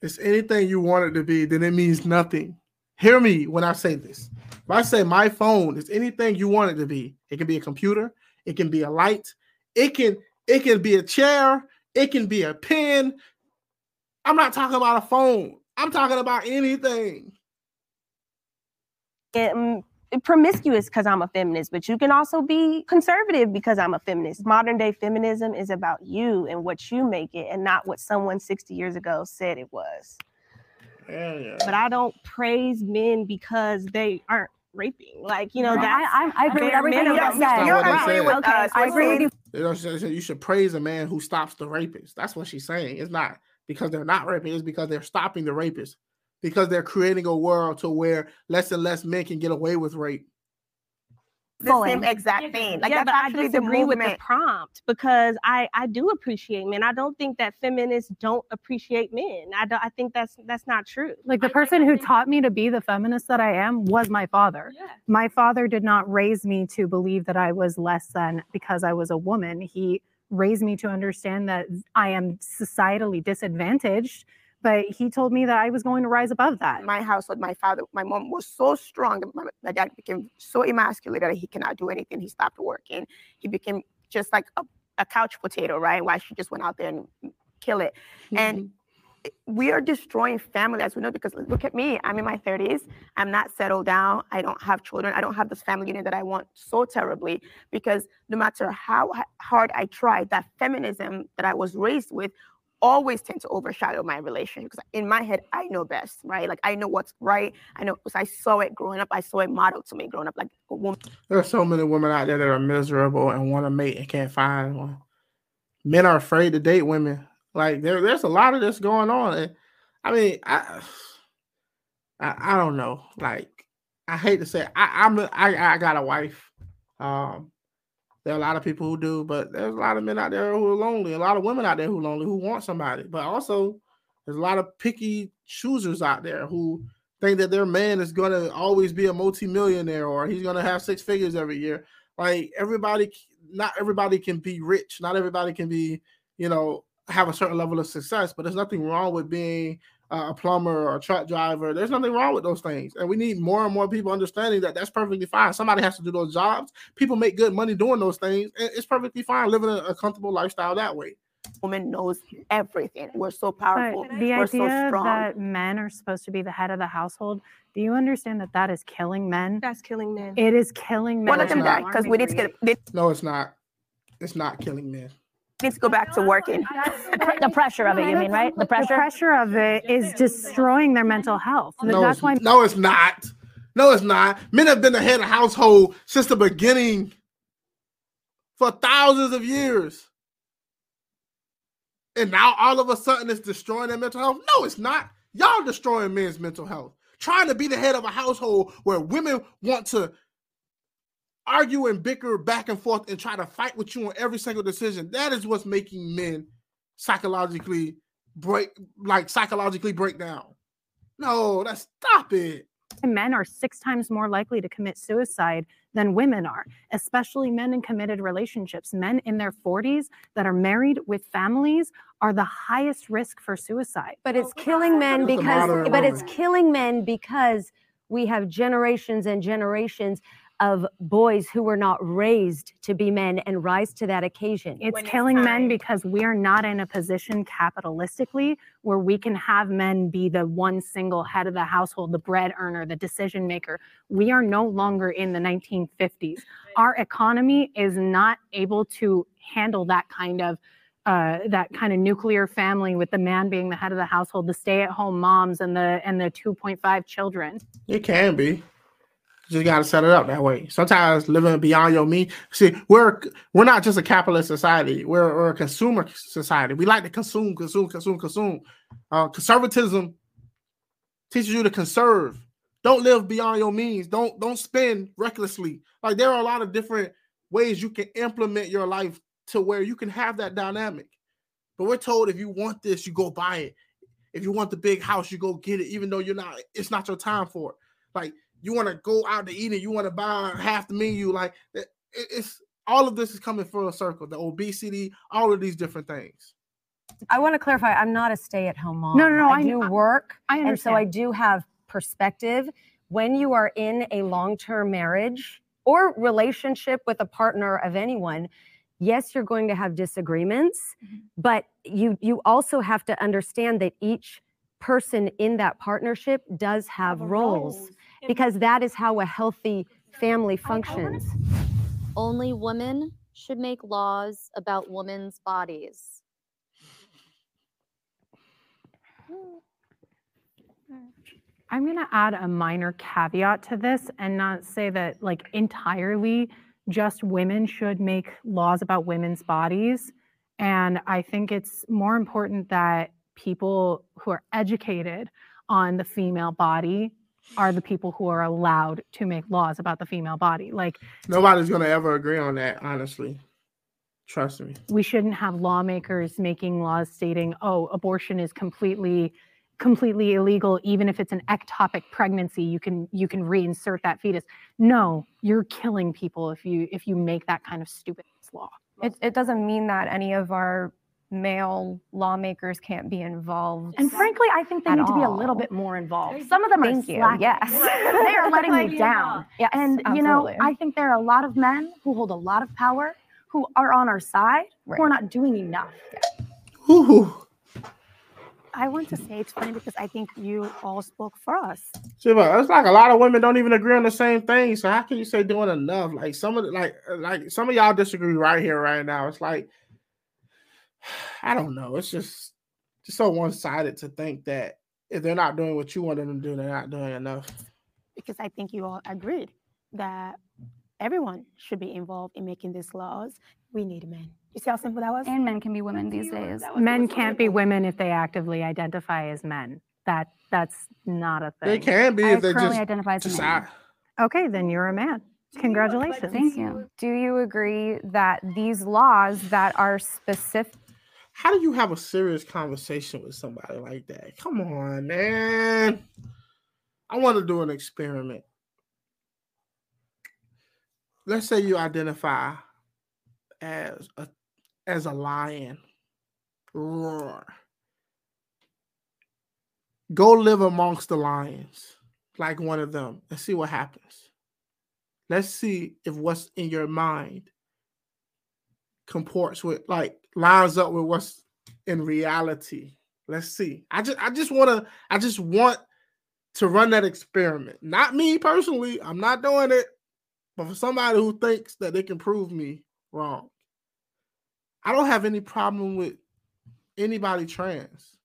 it's anything you want it to be, then it means nothing. Hear me when I say this. If I say my phone is anything you want it to be, it can be a computer, it can be a light, it can it can be a chair, it can be a pen. I'm not talking about a phone. I'm talking about anything. Promiscuous because I'm a feminist, but you can also be conservative because I'm a feminist. Modern day feminism is about you and what you make it and not what someone 60 years ago said it was. Yeah, yeah. But I don't praise men because they aren't raping. Like, you know, No, I- I- I agree with bare everything you minimum. just said. You're Right. agreeing with Okay, us. I agree with you. You know, she said you should praise a man who stops the rapist. That's what she's saying. It's not because they're not raping, it's because they're stopping the rapist. Because they're creating a world to where less and less men can get away with rape. The Fully. same exact thing. Like yeah, that's but I actually the disagree with the prompt because I I do appreciate men. I don't think that feminists don't appreciate men. I don't, I think that's that's not true. Like the person who taught me to be the feminist that I am was my father. Yeah. My father did not raise me to believe that I was less than because I was a woman. He raised me to understand that I am societally disadvantaged, but he told me that I was going to rise above that. my household, my father, my mom was so strong. My, my dad became so emasculated that he cannot do anything. He stopped working. He became just like a, a couch potato, right? Why she just went out there and kill it. And mm-hmm. we are destroying family as we know because look at me. I'm in my 30s. I'm not settled down. I don't have children. I don't have this family unit that I want so terribly because no matter how hard I tried, that feminism that I was raised with always tend to overshadow my relationship because in my head I know best, right? Like I know what's right. I know because I saw it growing up. I saw it modeled to me growing up. Like a woman There are so many women out there that are miserable and want to mate and can't find one. Men are afraid to date women. Like there, there's a lot of this going on. And, I mean, I, [sighs] I, I don't know. Like I hate to say, it, I, I'm, a, I, I got a wife. Um, there are a lot of people who do, but there's a lot of men out there who are lonely. A lot of women out there who are lonely who want somebody. But also, there's a lot of picky choosers out there who think that their man is going to always be a multimillionaire or he's going to have six figures every year. Like everybody, not everybody can be rich. Not everybody can be, you know, have a certain level of success. But there's nothing wrong with being a plumber or a truck driver. There's nothing wrong with those things, and we need more and more people understanding that that's perfectly fine. Somebody has to do those jobs. People make good money doing those things, and it's perfectly fine living a, a comfortable lifestyle that way. woman knows everything. We're so powerful. But the We're so idea strong. that men are supposed to be the head of the household, do you understand that that is killing men? That's killing men. It is killing men. One of them it's died because we need to get they No, it's not. It's not killing men. Need to go back to working. the pressure of it, you mean, right? The pressure. The pressure. pressure of it is destroying their mental health. No, That's it's, why no, it's not. No, it's not. Men have been the head of household since the beginning for thousands of years. And now all of a sudden it's destroying their mental health. No, it's not. Y'all destroying men's mental health. Trying to be the head of a household where women want to argue and bicker back and forth and try to fight with you on every single decision. That is what's making men psychologically break like psychologically break down. No, that's stop it. men are six times more likely to commit suicide than women are, especially men in committed relationships. Men in their 40s that are married with families are the highest risk for suicide. But it's oh, killing men because moderate but it's killing men because we have generations and generations of boys who were not raised to be men and rise to that occasion. It's When it's killing men because we are not in a position capitalistically where we can have men be the one single head of the household, the bread earner, the decision maker. We are no longer in the 1950s. Our economy is not able to handle that kind of uh, that kind of nuclear family with the man being the head of the household, the stay-at-home moms, and the and the 2.5 children. It can be. You just gotta set it up that way. Sometimes living beyond your means. See, we're we're not just a capitalist society. We're, we're a consumer society. We like to consume, consume, consume, consume. Uh, conservatism teaches you to conserve. Don't live beyond your means. Don't don't spend recklessly. Like there are a lot of different ways you can implement your life to where you can have that dynamic. But we're told if you want this, you go buy it. If you want the big house, you go get it, even though you're not, it's not your time for it. Like you want to go out to eat and you want to buy half the menu. Like it, it's all of this is coming full circle. The obesity, all of these different things. I want to clarify. I'm not a stay-at-home mom. No, no, no, I, I- do I- work, I and so I do have perspective. When you are in a long-term marriage or relationship with a partner of anyone, yes, you're going to have disagreements, Mm-hmm. but you you also have to understand that each person in that partnership does have roles because that is how a healthy family functions. Only women should make laws about women's bodies. I'm going to add a minor caveat to this and not say that, like, entirely just women should make laws about women's bodies. And I think it's more important that people who are educated on the female body are the people who are allowed to make laws about the female body. Like, Nobody's gonna ever agree on that, honestly. Trust me. we shouldn't have lawmakers making laws stating, oh, abortion is completely completely illegal even if it's an ectopic pregnancy you can you can reinsert that fetus no you're killing people if you if you make that kind of stupid law It, it doesn't mean that any of our male lawmakers can't be involved. And frankly, I think they at need to be a little bit more involved. Some of them Thank are you. slacking. Yes. [laughs] they are letting me down. Yes, and you know. I think there are a lot of men who hold a lot of power who are on our side who are not doing enough. Whew. I want to say it's funny because I think you all spoke for us. See, but it's like a lot of women don't even agree on the same thing. So how can you say doing enough? Like some of the, like like some of y'all disagree right here, right now. It's like I don't know. It's just just so one sided to think that if they're not doing what you want them to do, they're not doing enough. because I think you all agreed that everyone should be involved in making these laws. We need men. You see how simple that was? And men can be women these days. men can't be women if they actively identify as men that that's not a thing They can be I if they currently just identify as a man. decide. okay then you're a man congratulations Thank you. Do you agree that these laws that are specific? How do you have a serious conversation with somebody like that? Come on, man. I want to do an experiment. Let's say you identify as a as a lion. Roar. Go live amongst the lions, like one of them, and see what happens. Let's see if what's in your mind comports with like lines up with what's in reality. Let's see. I just I just want to I just want to run that experiment. Not me personally. I'm not doing it. But for somebody who thinks that they can prove me wrong. I don't have any problem with anybody trans.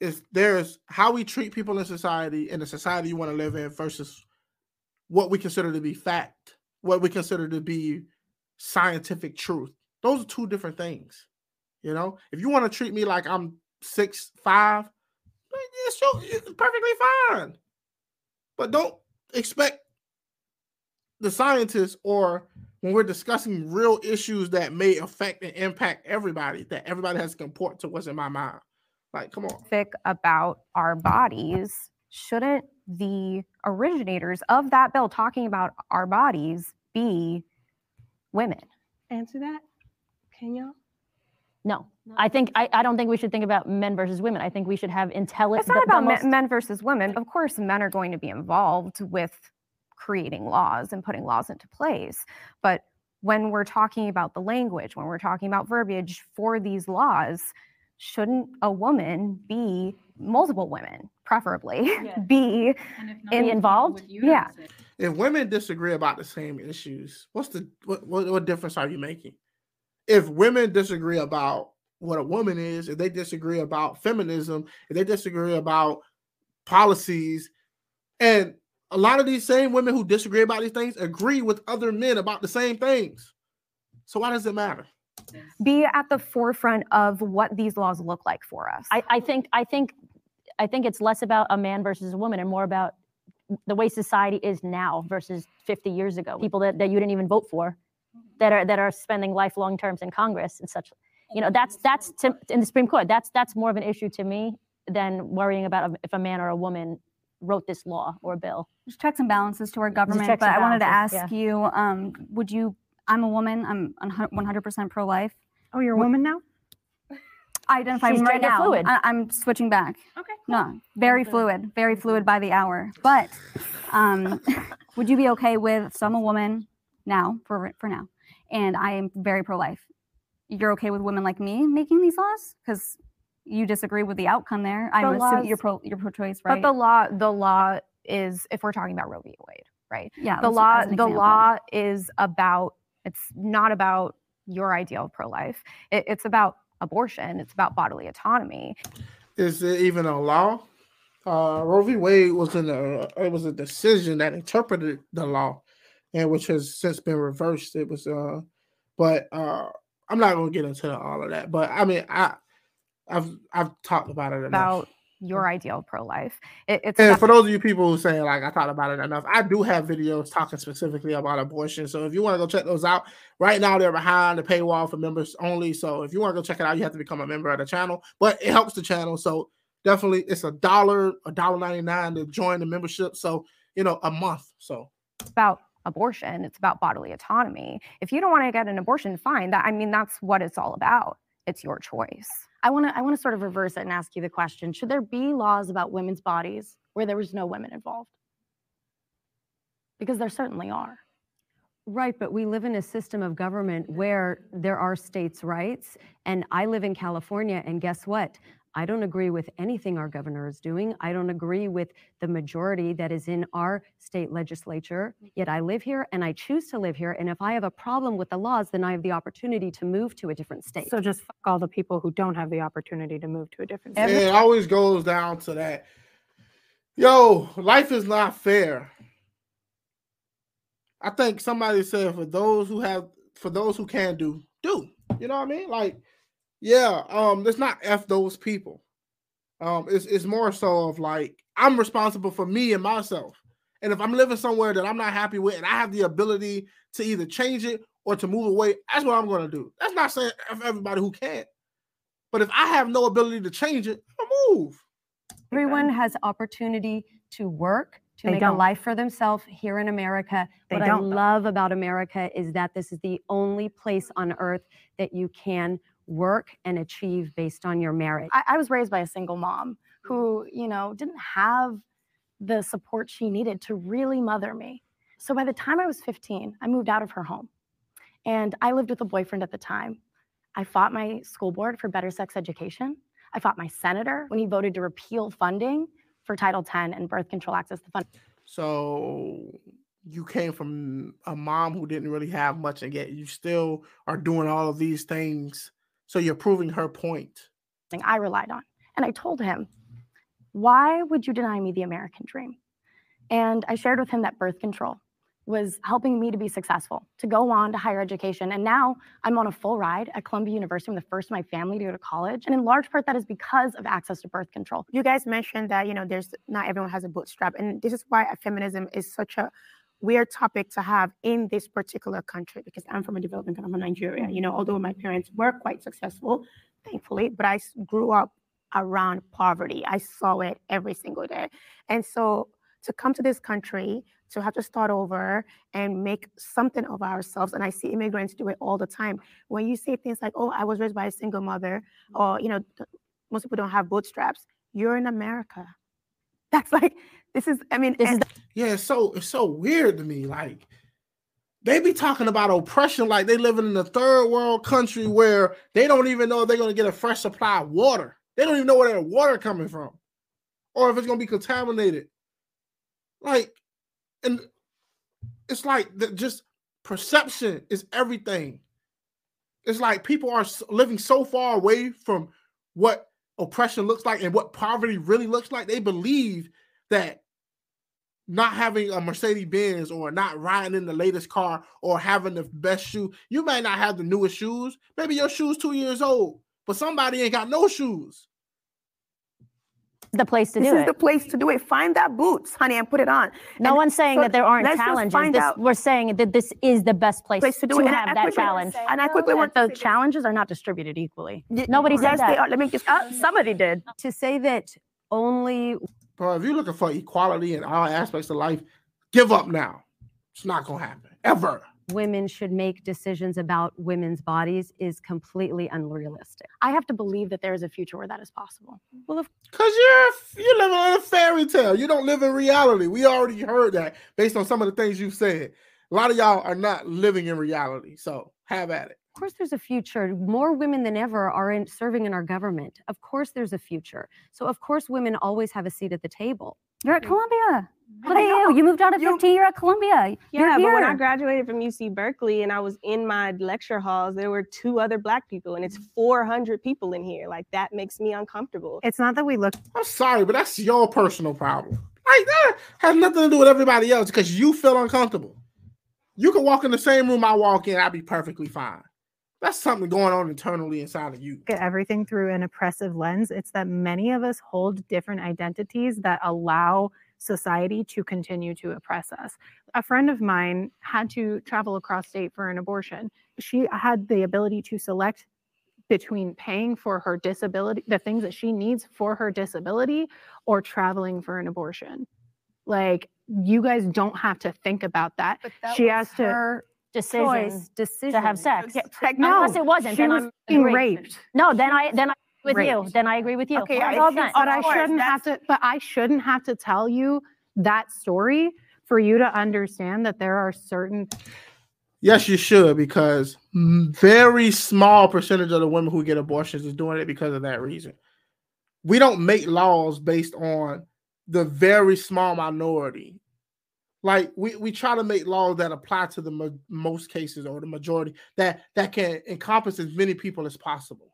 If there's how we treat people in society in the society you want to live in versus what we consider to be fact, what we consider to be scientific truth. Those are two different things. You know, if you want to treat me like I'm six five, it's, it's perfectly fine. But don't expect the scientists or when we're discussing real issues that may affect and impact everybody, that everybody has to comport to what's in my mind. Like, come on. about our bodies, shouldn't the originators of that bill talking about our bodies be women? Answer that. Can y'all? No, I think I, I don't think we should think about men versus women. I think we should have intelligent. It's not about men, men versus women. Of course, men are going to be involved with creating laws and putting laws into place. But when we're talking about the language, when we're talking about verbiage for these laws, shouldn't a woman be multiple women, preferably, [laughs] be Be involved? Yeah. If women disagree about the same issues, what's the what what, what difference are you making? if women disagree about what a woman is, if they disagree about feminism, if they disagree about policies, and a lot of these same women who disagree about these things agree with other men about the same things. So why does it matter? Be at the forefront of what these laws look like for us. I, I think I think I think it's less about a man versus a woman and more about the way society is now versus 50 years ago. People that, that you didn't even vote for that are that are spending lifelong terms in Congress and such. You know, that's that's to, in the Supreme Court. That's that's more of an issue to me than worrying about if a man or a woman wrote this law or bill. There's checks and balances to our government, but I wanted to ask yeah. you, um, would you, I'm a woman, I'm 100% pro-life. Oh, you're a woman now? I identify She's right now. fluid. I, I'm switching back. Okay. No, very fluid, very fluid by the hour. But um, [laughs] would you be okay with, so I'm a woman now, for, for now, and I am very pro-life. You're okay with women like me making these laws? Because you disagree with the outcome there. I'm The assuming you're pro, you're pro-choice, right? But the law, the law is if we're talking about Roe v. Wade, right? yeah, the law, the law is about. It's not about your ideal of pro-life. It, it's about abortion. It's about bodily autonomy. Is it even a law? Uh, Roe v. Wade was in a it was a decision that interpreted the law, and which has since been reversed. It was uh, but uh, I'm not gonna get into all of that. But I mean, I I've I've talked about it enough. About your mm. ideal pro-life. It, it's And for those of you people who say like I thought about it enough, I do have videos talking specifically about abortion. So if you want to go check those out, right now they're behind the paywall for members only. So if you want to go check it out, you have to become a member of the channel. But it helps the channel. So definitely it's a dollar, a dollar ninety nine to join the membership. So you know, a month. So it's about abortion. It's about bodily autonomy. If you don't want to get an abortion, fine. That I mean, that's what it's all about. It's your choice. I want to I want to sort of reverse it and ask you the question: Should there be laws about women's bodies where there was no women involved? Because there certainly are. Right, but we live in a system of government where there are states' rights. And I live in California, and guess what? I don't agree with anything our governor is doing. I don't agree with the majority that is in our state legislature. Mm. Yet I live here and I choose to live here. And if I have a problem with the laws, then I have the opportunity to move to a different state. So just fuck all the people who don't have the opportunity to move to a different state. it always goes down to that. Yo, life is not fair. I think somebody said for those who have for those who can do, do. You know what I mean? Like, yeah, um, let's not F those people. Um, it's it's more so of like I'm responsible for me and myself. And if I'm living somewhere that I'm not happy with and I have the ability to either change it or to move away, that's what I'm gonna do. That's not saying F everybody who can't. But if I have no ability to change it, I'll move. Everyone has opportunity to work, to They make don't. a life for themselves here in America. They what don't, I though. love about America is that this is the only place on earth that you can work and achieve based on your merit. I, I was raised by a single mom who, mm. you know, didn't have the support she needed to really mother me. So by the time I was 15, I moved out of her home. And I lived with a boyfriend at the time. I fought my school board for better sex education. I fought my senator when he voted to repeal funding for Title X and birth control access to funding. So you came from a mom who didn't really have much, and yet you still are doing all of these things. So you're proving her point. I relied on. And I told him, why would you deny me the American dream? And I shared with him that birth control was helping me to be successful, to go on to higher education. And now I'm on a full ride at Columbia University. I'm the first in my family to go to college. And in large part, that is because of access to birth control. You guys mentioned that, you know, there's not everyone has a bootstrap. And this is why feminism is such a weird topic to have in this particular country because I'm from a developing country, I'm from Nigeria. You know, although my parents were quite successful, thankfully, but I grew up around poverty. I saw it every single day. And so to come to this country, to have to start over and make something of ourselves, and I see immigrants do it all the time. When you say things like, oh, I was raised by a single mother, or, you know, most people don't have bootstraps, you're in America. That's like, this is, I mean, and- Yeah, it's so it's so weird to me. Like they be talking about oppression like they living in a third world country where they don't even know if they're gonna get a fresh supply of water. They don't even know where their water coming from, or if it's gonna be contaminated. Like, and it's like the, just perception is everything. it's like people are living so far away from what oppression looks like and what poverty really looks like. They believe that not having a Mercedes Benz or not riding in the latest car or having the best shoe, you may not have the newest shoes. Maybe your shoes two years old, but somebody ain't got no shoes. The place to this do it. This is the place to do it. Find that boots, honey, and put it on. No And one's saying so that there aren't let's just challenges. find This, out- we're saying that this is the best place, Place to to, do it. Have I that quickly- challenge. And I quickly want the challenges are not distributed equally. Nobody said yes, they that. are. Let me just. Uh, somebody did. To say that only Bro, if you're looking for equality in all aspects of life, give up now. It's not gonna happen ever. Women should make decisions about women's bodies is completely unrealistic. I have to believe that there is a future where that is possible. Well, of Cause you're you're living in a fairy tale. You don't live in reality. We already heard that based on some of the things you've said. A lot of y'all are not living in reality. So have at it. Of course, there's a future. More women than ever are in serving in our government. Of course, there's a future. So, of course, women always have a seat at the table. You're at mm. Columbia. Look I at know. you. You moved out at 15. You're at Columbia. You're Yeah, but when I graduated from UC Berkeley and I was in my lecture halls, there were two other black people, and it's mm. 400 people in here. Like that makes me uncomfortable. It's not that we look I'm sorry, but that's your personal problem. Like that has nothing to do with everybody else because you feel uncomfortable. You can walk in the same room I walk in, I'd be perfectly fine. That's something going on internally inside of you. Get everything through an oppressive lens. It's that many of us hold different identities that allow society to continue to oppress us. A friend of mine had to travel across state for an abortion. She had the ability to select between paying for her disability, the things that she needs for her disability, or traveling for an abortion. Like, you guys don't have to think about that. she has to her Decision choice, decision to have sex. Pregnant. No, Unless it wasn't, she then was I'm being raped. No, then I then I agree with you. Then I agree with you. Okay, I all think done. but I course, shouldn't have to but I shouldn't have to tell you that story for you to understand that there are certain Yes, you should because mm-hmm. very small percentage of the women who get abortions is doing it because of that reason. We don't make laws based on the very small minority. Like we, we try to make laws that apply to the mo- most cases or the majority that that can encompass as many people as possible.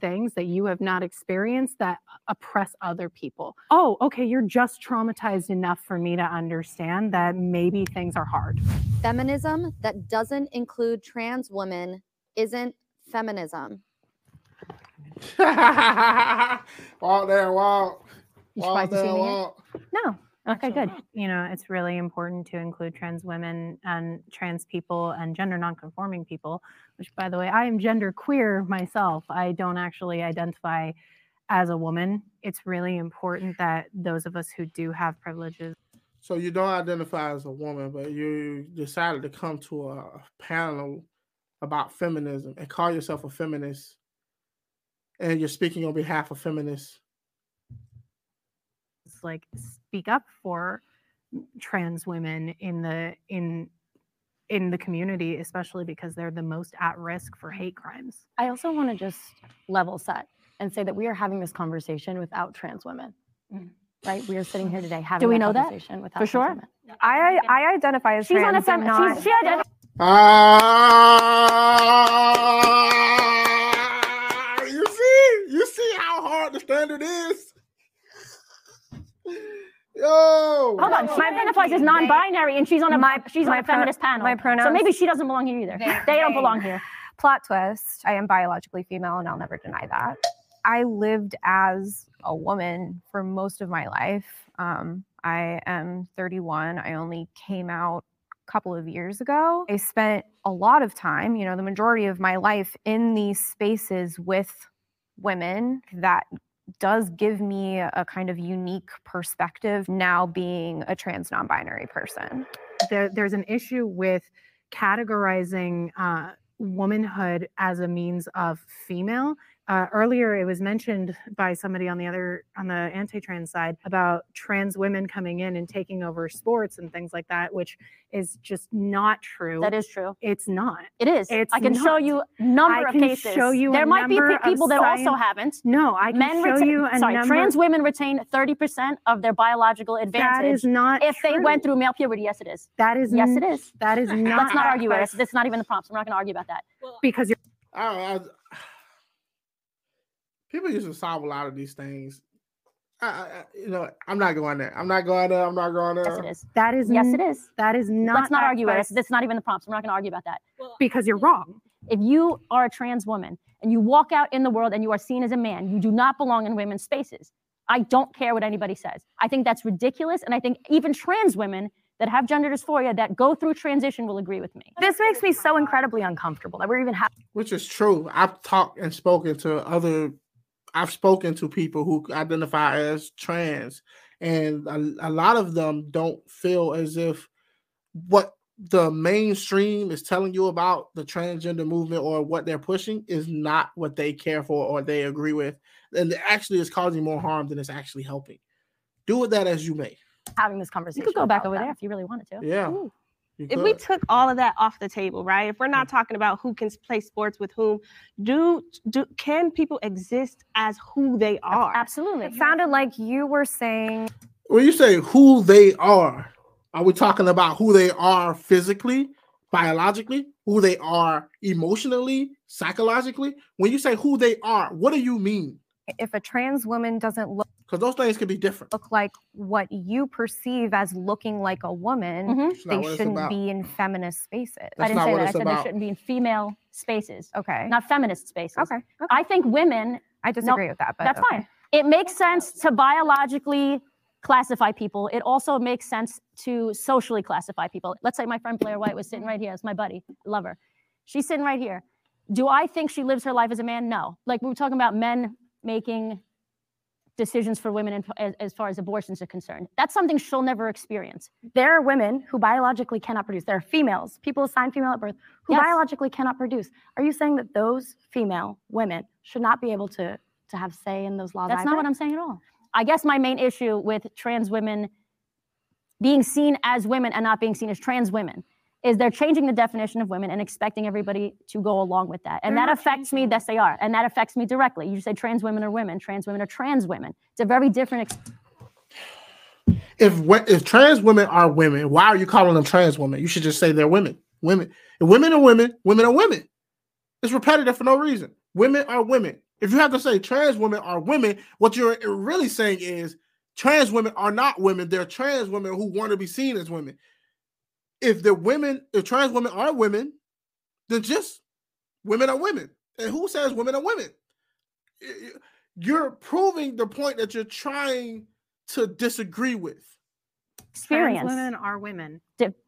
Things that you have not experienced that oppress other people. Oh, okay, you're just traumatized enough for me to understand that maybe things are hard. Feminism that doesn't include trans women isn't feminism. [laughs] Walk there, walk. You Walk surprised there, walk. No. Okay, good. You know, it's really important to include trans women and trans people and gender nonconforming people, which by the way, I am gender queer myself. I don't actually identify as a woman. It's really important that those of us who do have privileges So you don't identify as a woman, but you decided to come to a panel about feminism and call yourself a feminist, and you're speaking on behalf of feminists. Like speak up for trans women in the in in the community especially because they're the most at risk for hate crimes I also want to just level set and say that we are having this conversation without trans women. Right? We are sitting here today having we that know that? conversation without For sure? women. I I identify as She's on a trans. Fem- not. she's, she identi- Ah, you see, you see how hard the standard is. Yo, Hold on, she identifies as non-binary, and she's on a My- she's on my a pro- feminist panel. my pronouns. So maybe she doesn't belong here either. They- They, don't belong here. Plot twist. I am biologically female, and I'll never deny that. I lived as a woman for most of my life. Um, I am 31. I only came out a couple of years ago. I spent a lot of time, you know, the majority of my life in these spaces with women that does give me a kind of unique perspective now being a trans non-binary person. there, there's an issue with categorizing uh, womanhood as a means of female uh, earlier it was mentioned by somebody on the other on the anti-trans side about trans women coming in and taking over sports and things like that which is just not true That is true. it's not It is. It's I can show not. you a number I of can cases. show you a there might be number pe- people that also haven't. no i can Men show retain, you a sorry, number trans women retain 30% of their biological advantage is not if they went through male puberty. Yes, it is. that is Yes, n- it is. that is not [laughs] Let's not argue it. but- That's, that's not even the prompts. We're not going to argue about that. because you're I, I, people used to solve a lot of these things. I, I, you know, I'm not going there. I'm not going there. I'm not going there. Yes, it is. That is Yes, it is. That is not. Let's not argue it. advice That's not even the prompts. We're not going to argue about that. because you're wrong. If you are a trans woman and you walk out in the world and you are seen as a man, you do not belong in women's spaces. I don't care what anybody says. I think that's ridiculous. And I think even trans women that have gender dysphoria that go through transition will agree with me. This makes me so incredibly uncomfortable that we're even having. Which is true. I've talked and spoken to other, I've spoken to people who identify as trans, and a, a lot of them don't feel as if what the mainstream is telling you about the transgender movement or what they're pushing is not what they care for or they agree with. And it actually is causing more harm than it's actually helping. Do with that as you may. having this conversation. You could go back over that. there if you really wanted to. Yeah. Ooh. You if we took all of that off the table, right? If we're not mm. talking about who can play sports with whom, do do can people exist as who they are? Absolutely. It sounded like you were saying when you say who they are, are we talking about who they are physically, biologically, who they are emotionally, psychologically? When you say who they are, what do you mean? if a trans woman doesn't look Because those things can be different. look like what you perceive as looking like a woman, Mhm. They shouldn't about. be in feminist spaces. I didn't say that. I it's said they shouldn't be in female spaces, Okay. not feminist spaces. Okay. okay. I think women, I disagree with that, but that's okay. fine. It makes sense to biologically classify people. It also makes sense to socially classify people. Let's say my friend Blair White was sitting right here. It's my buddy, love her. She's sitting right here. Do I think she lives her life as a man? No. Like we were talking about men making decisions for women as, as far as abortions are concerned. That's something she'll never experience. There are women who biologically cannot produce. There are females, people assigned female at birth, who Yes. biologically cannot produce. Are you saying that those female women should not be able to to have say in those laws? That's not what I'm saying at all. I guess my main issue with trans women being seen as women and not being seen as trans women is they're changing the definition of women and expecting everybody to go along with that. And They're that not affects me, yes, they are. And that affects me directly. You say trans women are women, trans women are trans women. It's a very different ex- If if trans women are women, why are you calling them trans women? You should just say they're women. Women. If women are women, women are women. It's repetitive for no reason. Women are women. If you have to say trans women are women, what you're really saying is trans women are not women. They're trans women who want to be seen as women. If the women, if trans women are women, then just women are women. And who says women are women? Y- y- You're proving the point that you're trying to disagree with. experience. Trans women are women.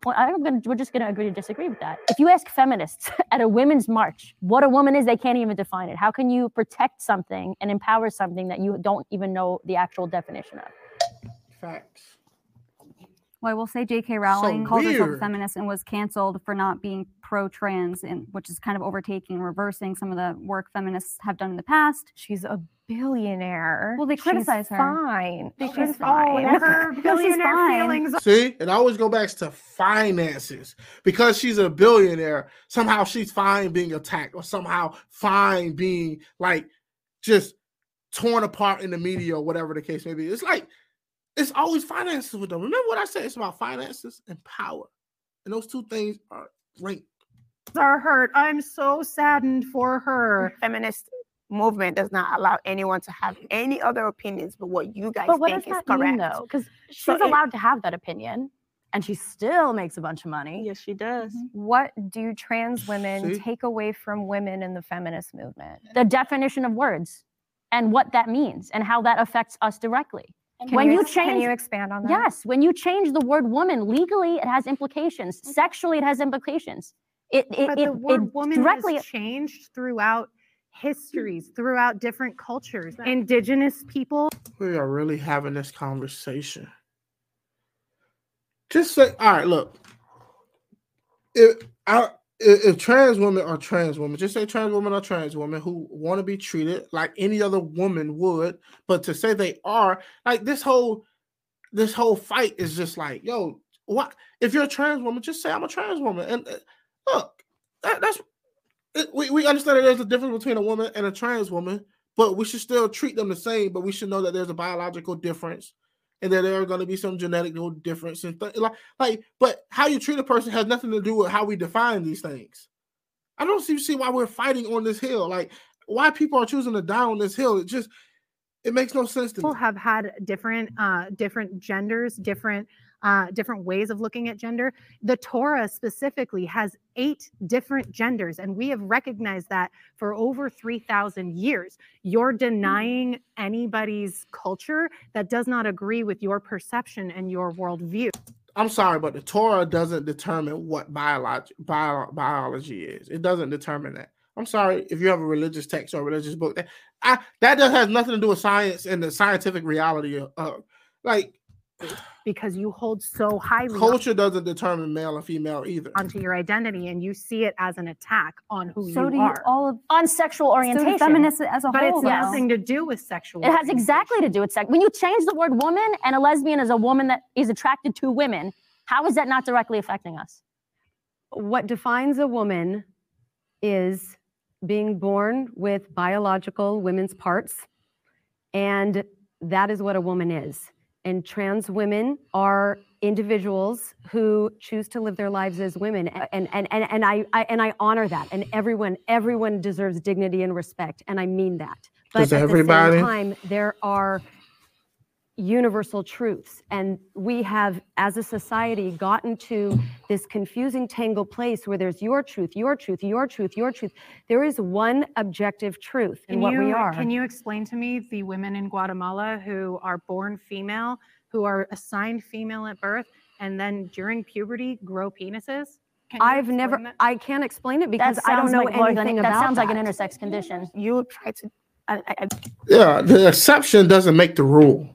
I'm gonna, we're just going to agree to disagree with that. If you ask feminists [laughs] at a women's march what a woman is, they can't even define it. How can you protect something and empower something that you don't even know the actual definition of? Facts. Well, I will say J.K. Rowling called herself a feminist and was canceled for not being pro-trans, and which is kind of overtaking, and reversing some of the work feminists have done in the past. she's a billionaire. Well, they She's criticize her. Fine. They She's criticize- fine. Oh, Her No, she's [laughs] billionaire fine. feelings. See, it always go back to finances because she's a billionaire. Somehow she's fine being attacked, or somehow fine being like just torn apart in the media, or whatever the case may be. It's like it's always finances with them. Remember what I said? It's about finances and power, and those two things are linked. Are hurt. I'm so saddened for her. feminist movement does not allow anyone to have any other opinions but what you guys But what think does is that correct. mean, though? Because she's So it- allowed to have that opinion, and she still makes a bunch of money. Yes, she does. Mm-hmm. What do trans women See? take away from women in the feminist movement? The definition of words and what that means and how that affects us directly. Can when you change, can you expand on that? Yes, when you change the word woman legally, it has implications. Sexually, it has implications. It it, But it, the word it woman directly has changed throughout histories, throughout different cultures. Indigenous people. We are really having this conversation. Just say, all right, look. If I if, if trans women are trans women, just say trans women are trans women who want to be treated like any other woman would, but to say they are, like this whole this whole fight is just like, yo, what if you're a trans woman, just say I'm a trans woman. And uh, look, that, that's it, we, we understand that there's a difference between a woman and a trans woman, but we should still treat them the same. But we should know that there's a biological difference, and that there are going to be some genetic difference and th- like like. But how you treat a person has nothing to do with how we define these things. I don't see, see why we're fighting on this hill. Like why people are choosing to die on this hill. It just it makes no sense to people me. have had different uh different genders different uh different ways of looking at gender the torah specifically has eight different genders and we have recognized that for over 3000 years you're denying anybody's culture that does not agree with your perception and your worldview I'm sorry, but the Torah doesn't determine what biology bio, biology is. It doesn't determine that. I'm sorry if you have a religious text or a religious book that I, that does has nothing to do with science and the scientific reality of, of like because you hold so highly culture doesn't determine male or female either. onto your identity and you see it as an attack on who you are. So you do you are all of on sexual orientation. feminists as a but whole, it's though. nothing to do with sexual It has exactly to do with sex. When you change the word woman and a lesbian is a woman that is attracted to women, how is that not directly affecting us? what defines a woman is being born with biological women's parts and that is what a woman is and trans women are individuals who choose to live their lives as women and and and, and I, I and I honor that and everyone everyone deserves dignity and respect and I mean that but Does at everybody? the same time there are universal truths and we have as a society gotten to this confusing tangled place where there's your truth your truth your truth your truth there is one objective truth in what you, we are Can you explain to me the women in Guatemala who are born female, who are assigned female at birth, and then during puberty grow penises? Can i've never that? i can't explain it because i don't know like more than- anything that about That sounds like an intersex condition. You try to. I, I, I Yeah, the exception doesn't make the rule.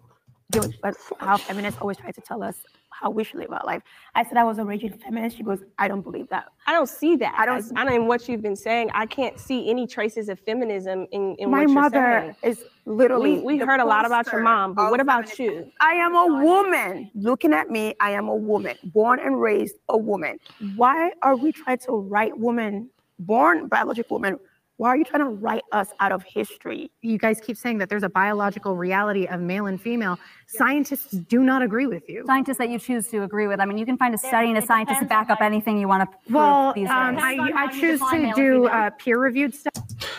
But how feminists always try to tell us how we should live our life. I said I was a raging feminist. She goes, I don't believe that. I don't see that. I don't I don't in what you've been saying. I can't see any traces of feminism in, in My what you're saying. My mother is literally. We, we heard a lot about your mom, but what about you? I am a woman. Looking at me, I am a woman, born and raised a woman. Why are we trying to write women, born biological women? Why are you trying to write us out of history? You guys keep saying that there's a biological reality of male and female. Scientists do not agree with you. Scientists that you choose to agree with. I mean, you can find a study and a scientist to back up anything you want to prove Well, these um, days. I, I choose to do uh, peer-reviewed stuff.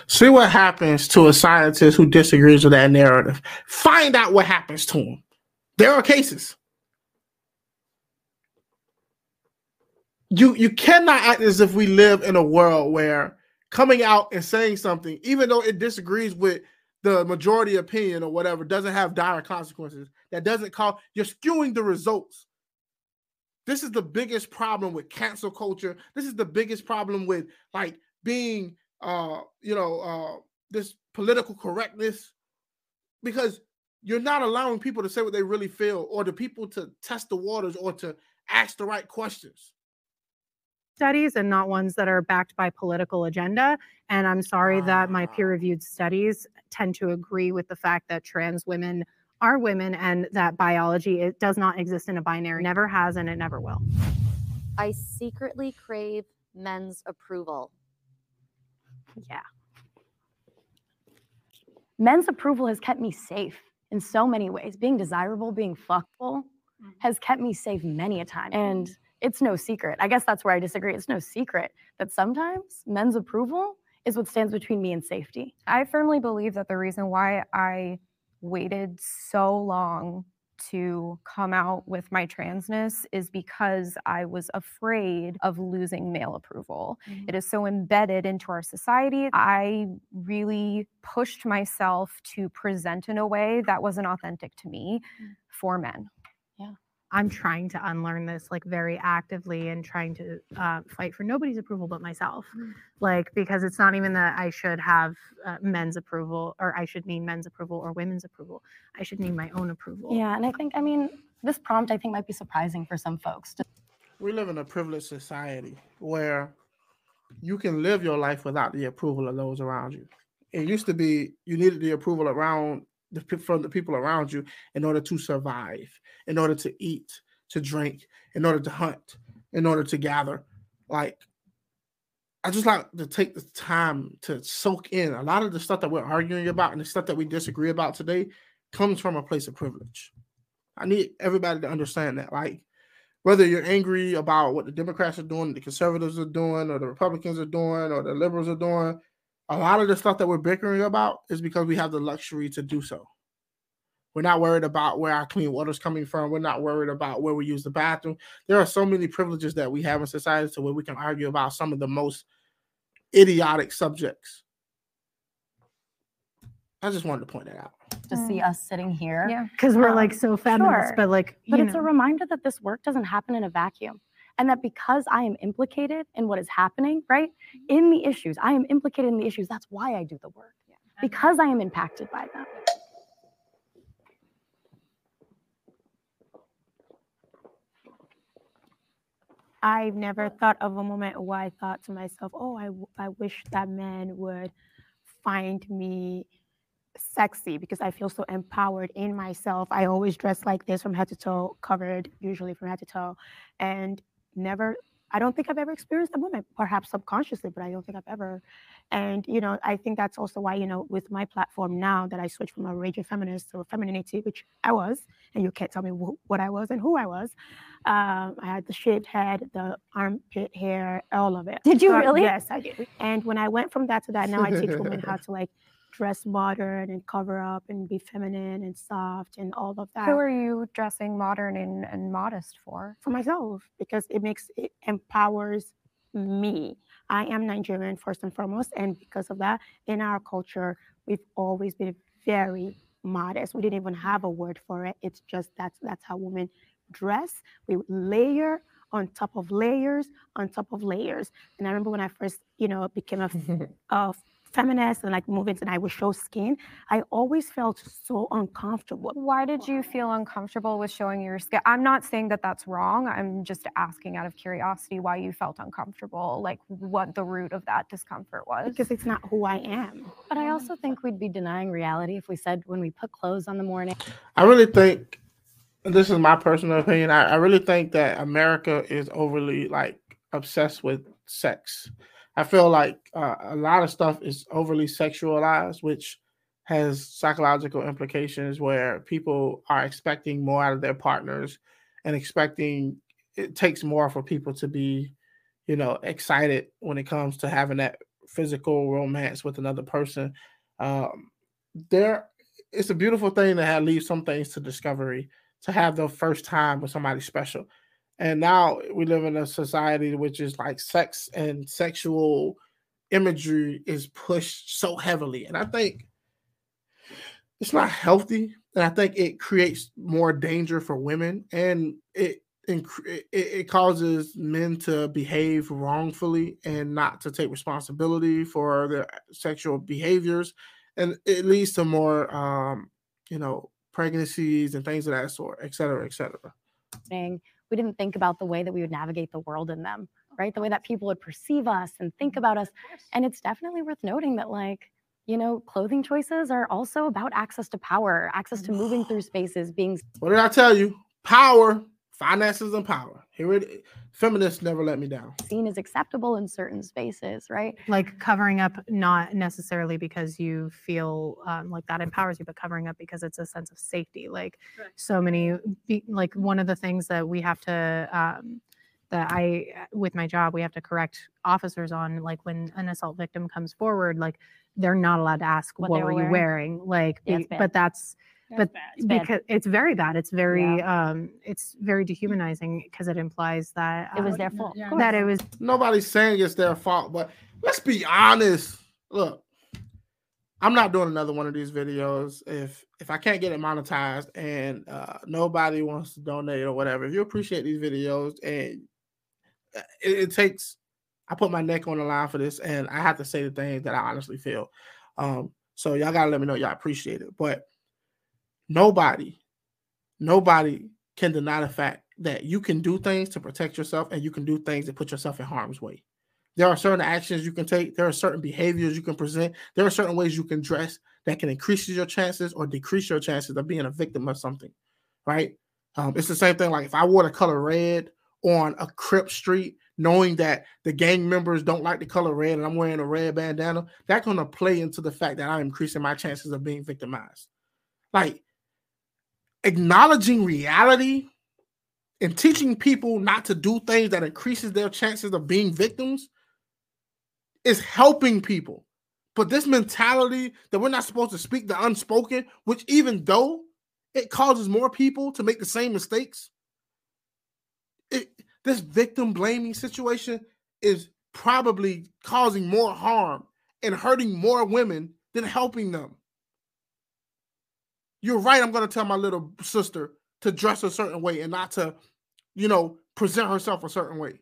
See what happens to a scientist who disagrees with that narrative. Find out what happens to him. There are cases. You you cannot act as if we live in a world where coming out and saying something, even though it disagrees with the majority opinion or whatever, doesn't have dire consequences. That doesn't call you're skewing the results. This is the biggest problem with cancel culture. This is the biggest problem with like being uh you know uh this political correctness because you're not allowing people to say what they really feel or the people to test the waters or to ask the right questions. Studies and not ones that are backed by political agenda. And I'm sorry that my ah. peer reviewed studies tend to agree with the fact that trans women are women and that biology it does not exist in a binary, never has, and it never will. I secretly crave men's approval. Yeah. Men's approval has kept me safe in so many ways. Being desirable, being fuckable mm-hmm. has kept me safe many a time. And it's no secret. I guess that's where I disagree. It's no secret that sometimes men's approval is what stands between me and safety. I firmly believe that the reason why I waited so long to come out with my transness is because I was afraid of losing male approval. Mm-hmm. It is so embedded into our society. I really pushed myself to present in a way that wasn't authentic to me mm. for men. I'm trying to unlearn this like very actively and trying to uh, fight for nobody's approval but myself. Like, because it's not even that I should have uh, men's approval or I should need men's approval or women's approval. I should need my own approval. Yeah, and I think, I mean, this prompt I think might be surprising for some folks. We live in a privileged society where you can live your life without the approval of those around you. It used to be you needed the approval around the from the people around you in order to survive, in order to eat, to drink, in order to hunt, in order to gather. Like I just like to take the time to soak in a lot of the stuff that we're arguing about and the stuff that we disagree about today comes from a place of privilege. I need everybody to understand that. Like whether you're angry about what the Democrats are doing, the conservatives are doing, or the Republicans are doing, or the liberals are doing, a lot of the stuff that we're bickering about is because we have the luxury to do so. We're not worried about where our clean water is coming from. We're not worried about where we use the bathroom. There are so many privileges that we have in society to where we can argue about some of the most idiotic subjects. I just wanted to point that out. To see us sitting here. Yeah. Because we're like Um, so feminist, sure. but like, But you it's a reminder that this work doesn't happen in a vacuum. And that because I am implicated in what is happening, right? In the issues, I am implicated in the issues. That's why I do the work. Because I am impacted by them. I've never thought of a moment where I thought to myself, oh, I, w- I wish that man would find me sexy because I feel so empowered in myself. I always dress like this from head to toe, covered usually from head to toe, and never. I don't think I've ever experienced a moment, perhaps subconsciously, but I don't think I've ever. And you know, I think that's also why you know, with my platform now that I switched from a raging feminist to a femininity, which I was, and you can't tell me wh- what I was and who I was. Um, I had the shaved head, the armpit hair, all of it. Did you So, really? Yes, I did. And when I went from that to that, now I teach women how [laughs] to like dress modern and cover up and be feminine and soft and all of that Who are you dressing modern and, and modest for? for myself because it makes it empowers me. I am Nigerian first and foremost, and because of that, in our culture, we've always been very modest. We didn't even have a word for it. It's just that's that's how women dress. We layer on top of layers on top of layers. And I remember when I first, you know, became a, [laughs] a feminist and like movements and I would show skin, I always felt so uncomfortable. Why did you feel uncomfortable with showing your skin? I'm not saying that that's wrong. I'm just asking out of curiosity why you felt uncomfortable, like what the root of that discomfort was. Because it's not who I am. But I also think we'd be denying reality if we said when we put clothes on the morning. I really think, and this is my personal opinion, I, I really think that America is overly like obsessed with sex. I feel like uh, a lot of stuff is overly sexualized, which has psychological implications where people are expecting more out of their partners and expecting it takes more for people to be, you know, excited when it comes to having that physical romance with another person. Um, there, it's a beautiful thing to have leave some things to discovery, to have the first time with somebody special. And now we live in a society which is like sex and sexual imagery is pushed so heavily. And I think it's not healthy. And I think it creates more danger for women and it it, it causes men to behave wrongfully and not to take responsibility for their sexual behaviors. And it leads to more, um, you know, pregnancies and things of that sort, et cetera, et cetera. Morning, we didn't think about the way that we would navigate the world in them, right? The way that people would perceive us and think about us. And it's definitely worth noting that, like, you know, clothing choices are also about access to power, access to moving [sighs] through spaces, being What did I tell you? Power, finances, and power. Here it feminists never let me down. seen as acceptable in certain spaces, right? like covering up not necessarily because you feel um, like that empowers you but covering up because it's a sense of safety like so many be- like one of the things that we have to um, that i with my job we have to correct officers on like when an assault victim comes forward like they're not allowed to ask What what, they were were you wearing. wearing like Yeah, be- it's bad. but that's but It's bad. because it's very bad it's very um it's very dehumanizing because it implies that It was uh, their fault. that it was Nobody's saying it's their fault, but let's be honest. Look, I'm not doing another one of these videos if if I can't get it monetized and uh, nobody wants to donate or whatever. If you appreciate these videos and uh, it, it takes, I put my neck on the line for this, and I have to say the things that I honestly feel. Um, so y'all gotta let me know y'all appreciate it. But nobody, nobody can deny the fact that you can do things to protect yourself and you can do things that put yourself in harm's way. There are certain actions you can take, there are certain behaviors you can present, there are certain ways you can dress that can increase your chances or decrease your chances of being a victim of something, right? Um, it's the same thing like if I wore the color red on a Crip street, knowing that the gang members don't like the color red and I'm wearing a red bandana, that's going to play into the fact that I'm increasing my chances of being victimized. Like acknowledging reality and teaching people not to do things that increases their chances of being victims is helping people. But this mentality that we're not supposed to speak the unspoken, which even though it causes more people to make the same mistakes, it, this victim blaming situation is probably causing more harm and hurting more women than helping them. You're right. I'm going to tell my little sister to dress a certain way and not to, you know, present herself a certain way.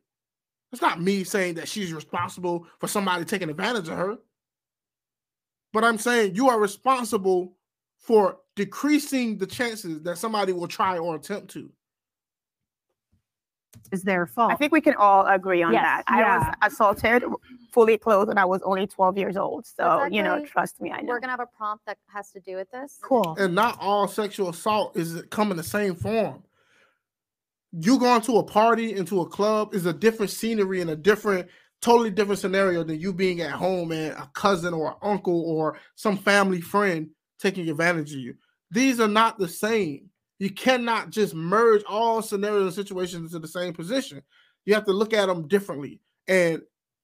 It's not me saying that she's responsible for somebody taking advantage of her. But I'm saying you are responsible for decreasing the chances that somebody will try or attempt to. Is their fault. I think we can all agree on Yes, that. I was assaulted fully clothed when I was only 12 years old. So, you know, trust me, I know. We're gonna have a prompt that has to do with this. Cool. And not all sexual assault is come in the same form. You going to a party into a club is a different scenery and a different, totally different scenario than you being at home and a cousin or uncle or some family friend taking advantage of you. These are not the same. You cannot just merge all scenarios and situations into the same position. You have to look at them differently. And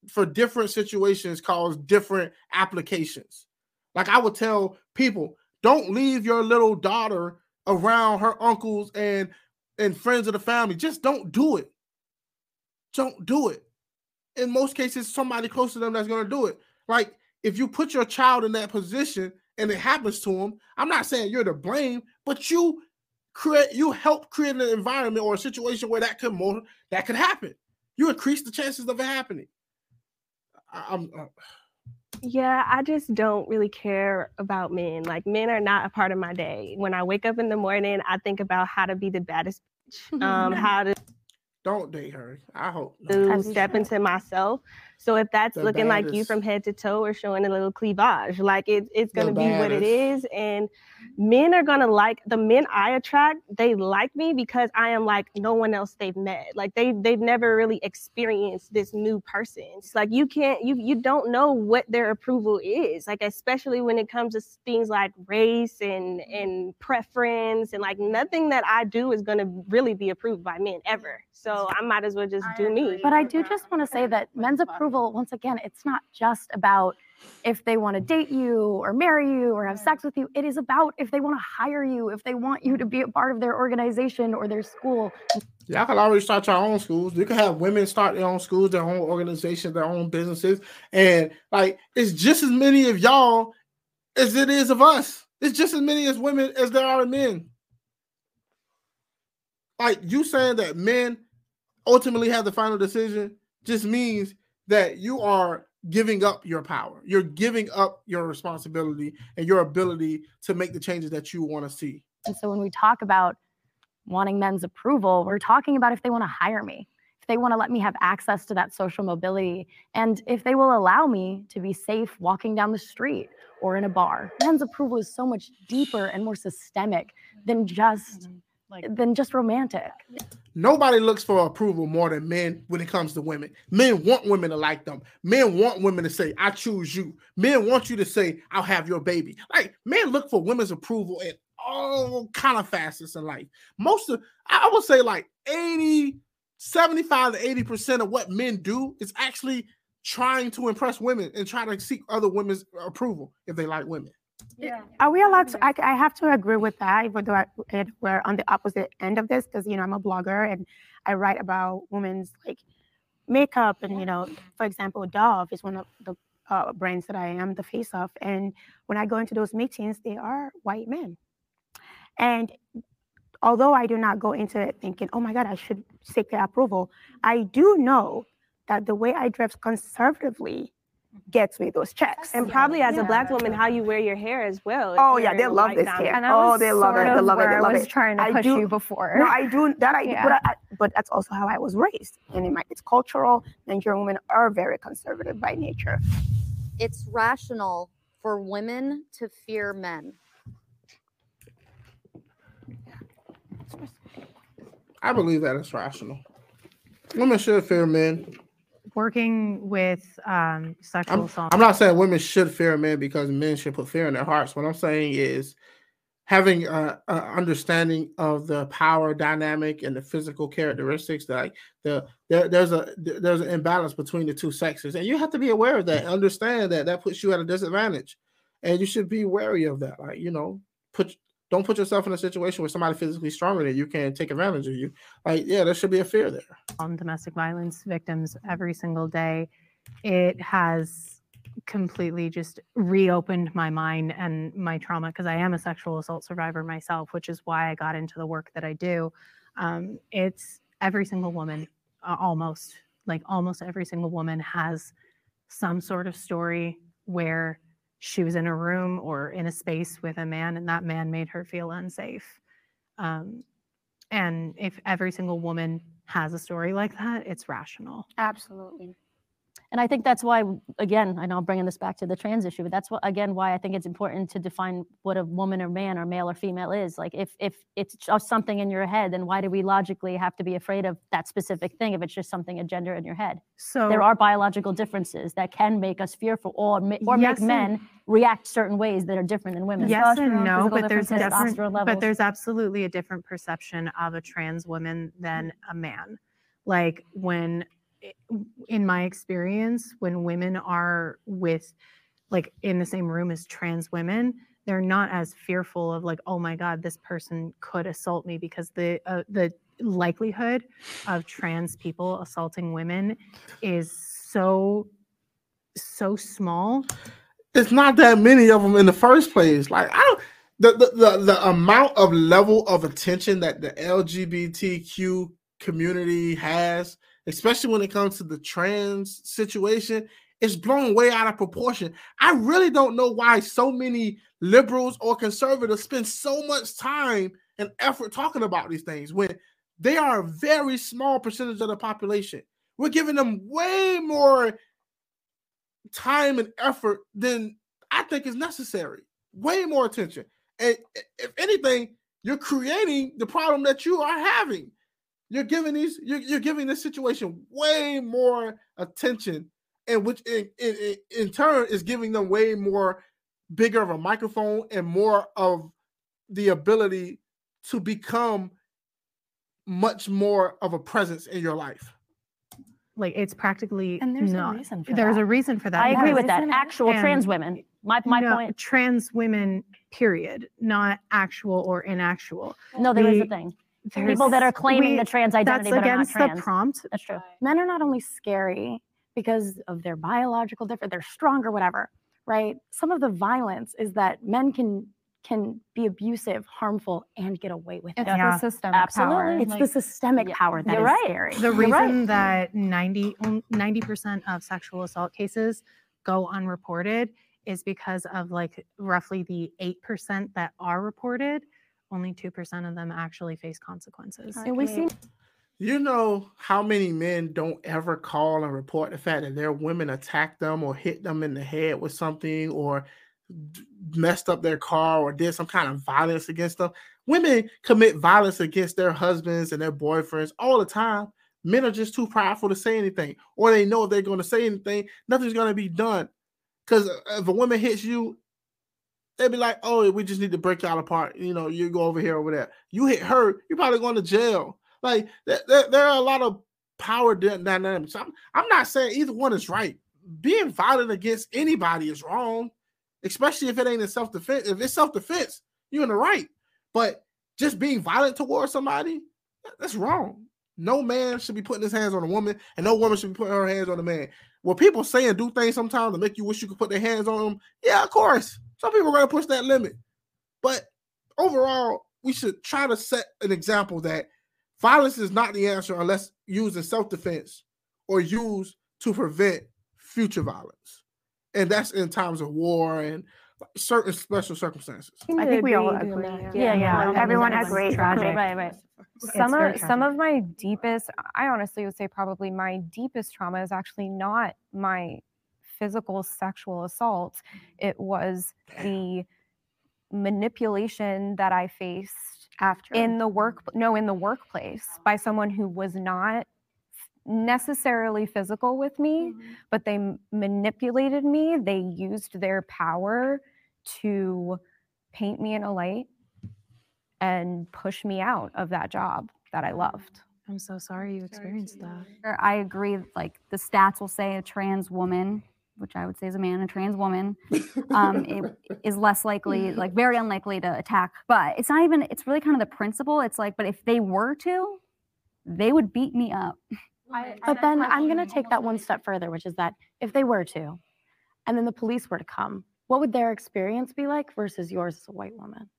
for different situations, cause different applications. Like I would tell people, don't leave your little daughter around her uncles and and friends of the family. Just don't do it. Don't do it. In most cases, somebody close to them that's gonna do it. Like if you put your child in that position and it happens to them, I'm not saying you're to blame, but you create you help create an environment or a situation where that could more that could happen. You increase the chances of it happening. I- I'm uh, Yeah, I just don't really care about men. Like men are not a part of my day. When I wake up in the morning, I think about how to be the baddest, bitch, um, [laughs] how to don't date her. I hope. to step into myself. So if that's The looking like you from head to toe or showing a little cleavage, like it, it's gonna be what it is, And men are gonna like the men I attract, they like me because I am like no one else they've met. Like they they've never really experienced this new person. It's like you can't you you don't know what their approval is. Like especially when it comes to things like race and and preference and like nothing that I do is gonna really be approved by men ever. So I might as well just do me. But I do just want to say that men's approval, once again, it's not just about if they want to date you or marry you or have sex with you. It is about if they want to hire you, if they want you to be a part of their organization or their school. Y'all can already start your own schools. You can have women start their own schools, their own organizations, their own businesses, and like it's just as many of y'all as it is of us. It's just as many as women as there are men. Like you saying that men ultimately have the final decision just means that you are giving up your power. You're giving up your responsibility and your ability to make the changes that you want to see. And so when we talk about wanting men's approval, we're talking about if they want to hire me, if they want to let me have access to that social mobility, and if they will allow me to be safe walking down the street or in a bar. Men's approval is so much deeper and more systemic than just mm-hmm. Than just romantic. Nobody looks for approval more than men when it comes to women. Men want women to like them. Men want women to say, I choose you. Men want you to say, I'll have your baby. Like men look for women's approval in all kind of facets in life. Most of I would say like 80, 75 to 80% of what men do is actually trying to impress women and trying to seek other women's approval if they like women. Are we allowed to? I, I have to agree with that, even though I, it- we're on the opposite end of this, because you know I'm a blogger and I write about women's like makeup, and you know, for example, Dove is one of the uh, brands that I am the face of, and when I go into those meetings, they are white men, and although I do not go into it thinking, oh my God, I should seek their approval, I do know that the way I dress conservatively gets me those checks. And probably as a black woman, how you wear your hair as well. Oh yeah, they love this dominant. hair. And that oh, was they love it. They love it. where They I was it. trying to I push do- you before. No, I do that. I Yeah. but I, but that's also how I was raised, and in my, it's cultural. Nigerian women are very conservative by nature. It's rational for women to fear men. I believe that it's rational. Women should fear men. Working with um, sexual I'm, assault. I'm not saying women should fear men because men should put fear in their hearts. What I'm saying is having a, a understanding of the power dynamic and the physical characteristics like the there, there's a there's an imbalance between the two sexes and you have to be aware of that understand that that puts you at a disadvantage and you should be wary of that like you know put don't put yourself in a situation where somebody physically stronger than you can take advantage of you like yeah there should be a fear there on domestic violence victims every single day it has completely just reopened my mind and my trauma because I am a sexual assault survivor myself, which is why I got into the work that I do. Um, it's every single woman, almost like almost every single woman has some sort of story where she was in a room or in a space with a man and that man made her feel unsafe. Um, and if every single woman has a story like that, it's rational. Absolutely. And I think that's why, again, I know I'm bringing this back to the trans issue, but that's what, again, why I think it's important to define what a woman or man or male or female is. Like, if if it's just something in your head, then why do we logically have to be afraid of that specific thing if it's just something a gender in your head? So there are biological differences that can make us fearful or or Yes make men react certain ways that are different than women. Yes and no, but there's different but there's absolutely a different perception of a trans woman than a man. Like when, in my experience, when women are with, like in the same room as trans women, they're not as fearful of like, oh my God, this person could assault me because the uh, the likelihood of trans people assaulting women is so so small it's not that many of them in the first place. Like I don't the the the, the amount of level of attention that the LGBTQ community has, especially when it comes to the trans situation, it's blown way out of proportion. I really don't know why so many liberals or conservatives spend so much time and effort talking about these things when they are a very small percentage of the population. We're giving them way more time and effort than I think is necessary. Way more attention. And if anything, you're creating the problem that you are having. You're giving these, you're, you're giving this situation way more attention, and which in, in, in- in turn is giving them way more bigger of a microphone and more of the ability to become much more of a presence in your life. like it's practically And there's a reason for that. there's that. a reason for that. I agree because- with that. isn't it? Actual trans women. My my no, point. Trans women, period, not actual or inactual. No, there is a thing. There's- People that are claiming we- the trans identity that's but are not against trans. the prompt. That's true. men are not only scary because of their biological difference, they're strong or whatever, right? Some of the violence is that men can can be abusive, harmful, and get away with it. It's Yeah. the systemic Absolutely. power. It's like- the systemic Yeah, power that is you're right. scary. The You're reason right. that 90 percent of sexual assault cases go unreported is because of like roughly the eight percent that are reported. Only two percent of them actually face consequences. And we see You know how many men don't ever call and report the fact that their women attacked them or hit them in the head with something or d- messed up their car or did some kind of violence against them. Women commit violence against their husbands and their boyfriends all the time. Men are just too prideful to say anything, or they know if they're going to say anything, nothing's going to be done. Because if a woman hits you, they'd be like, "Oh, we just need to break y'all apart." You know, you go over here, over there. You hit her, you're probably going to jail. Like there, there, there are a lot of power dy- dynamics. I'm, I'm not saying either one is right. Being violent against anybody is wrong, especially if it ain't in self defense. If it's self defense, you're in the right. But just being violent towards somebody, that's wrong. No man should be putting his hands on a woman, and no woman should be putting her hands on a man. What people say and do things sometimes to make you wish you could put their hands on them, yeah, of course. Some people are going to push that limit. But overall, we should try to set an example that violence is not the answer unless used in self-defense or used to prevent future violence. And that's in times of war and certain special circumstances. I think we all agree on agree. Yeah, yeah. Everyone Everyone's agrees. Tragic. Right, right. some very of some of my deepest i honestly would say probably my deepest trauma is actually not my physical sexual assault it was the manipulation that i faced after in the work no in the workplace by someone who was not necessarily physical with me mm-hmm. but they manipulated me they used their power to paint me in a light and push me out of that job that I loved. I'm so sorry you experienced that. I agree. Like the stats will say a trans woman, which I would say is a man, a trans woman, [laughs] um, it is less likely, like very unlikely to attack. But it's not even. It's really kind of the principle. It's like, but if they were to, they would beat me up. But then I'm going to take that one step further, which is that if they were to, and then the police were to come, what would their experience be like versus yours as a white woman?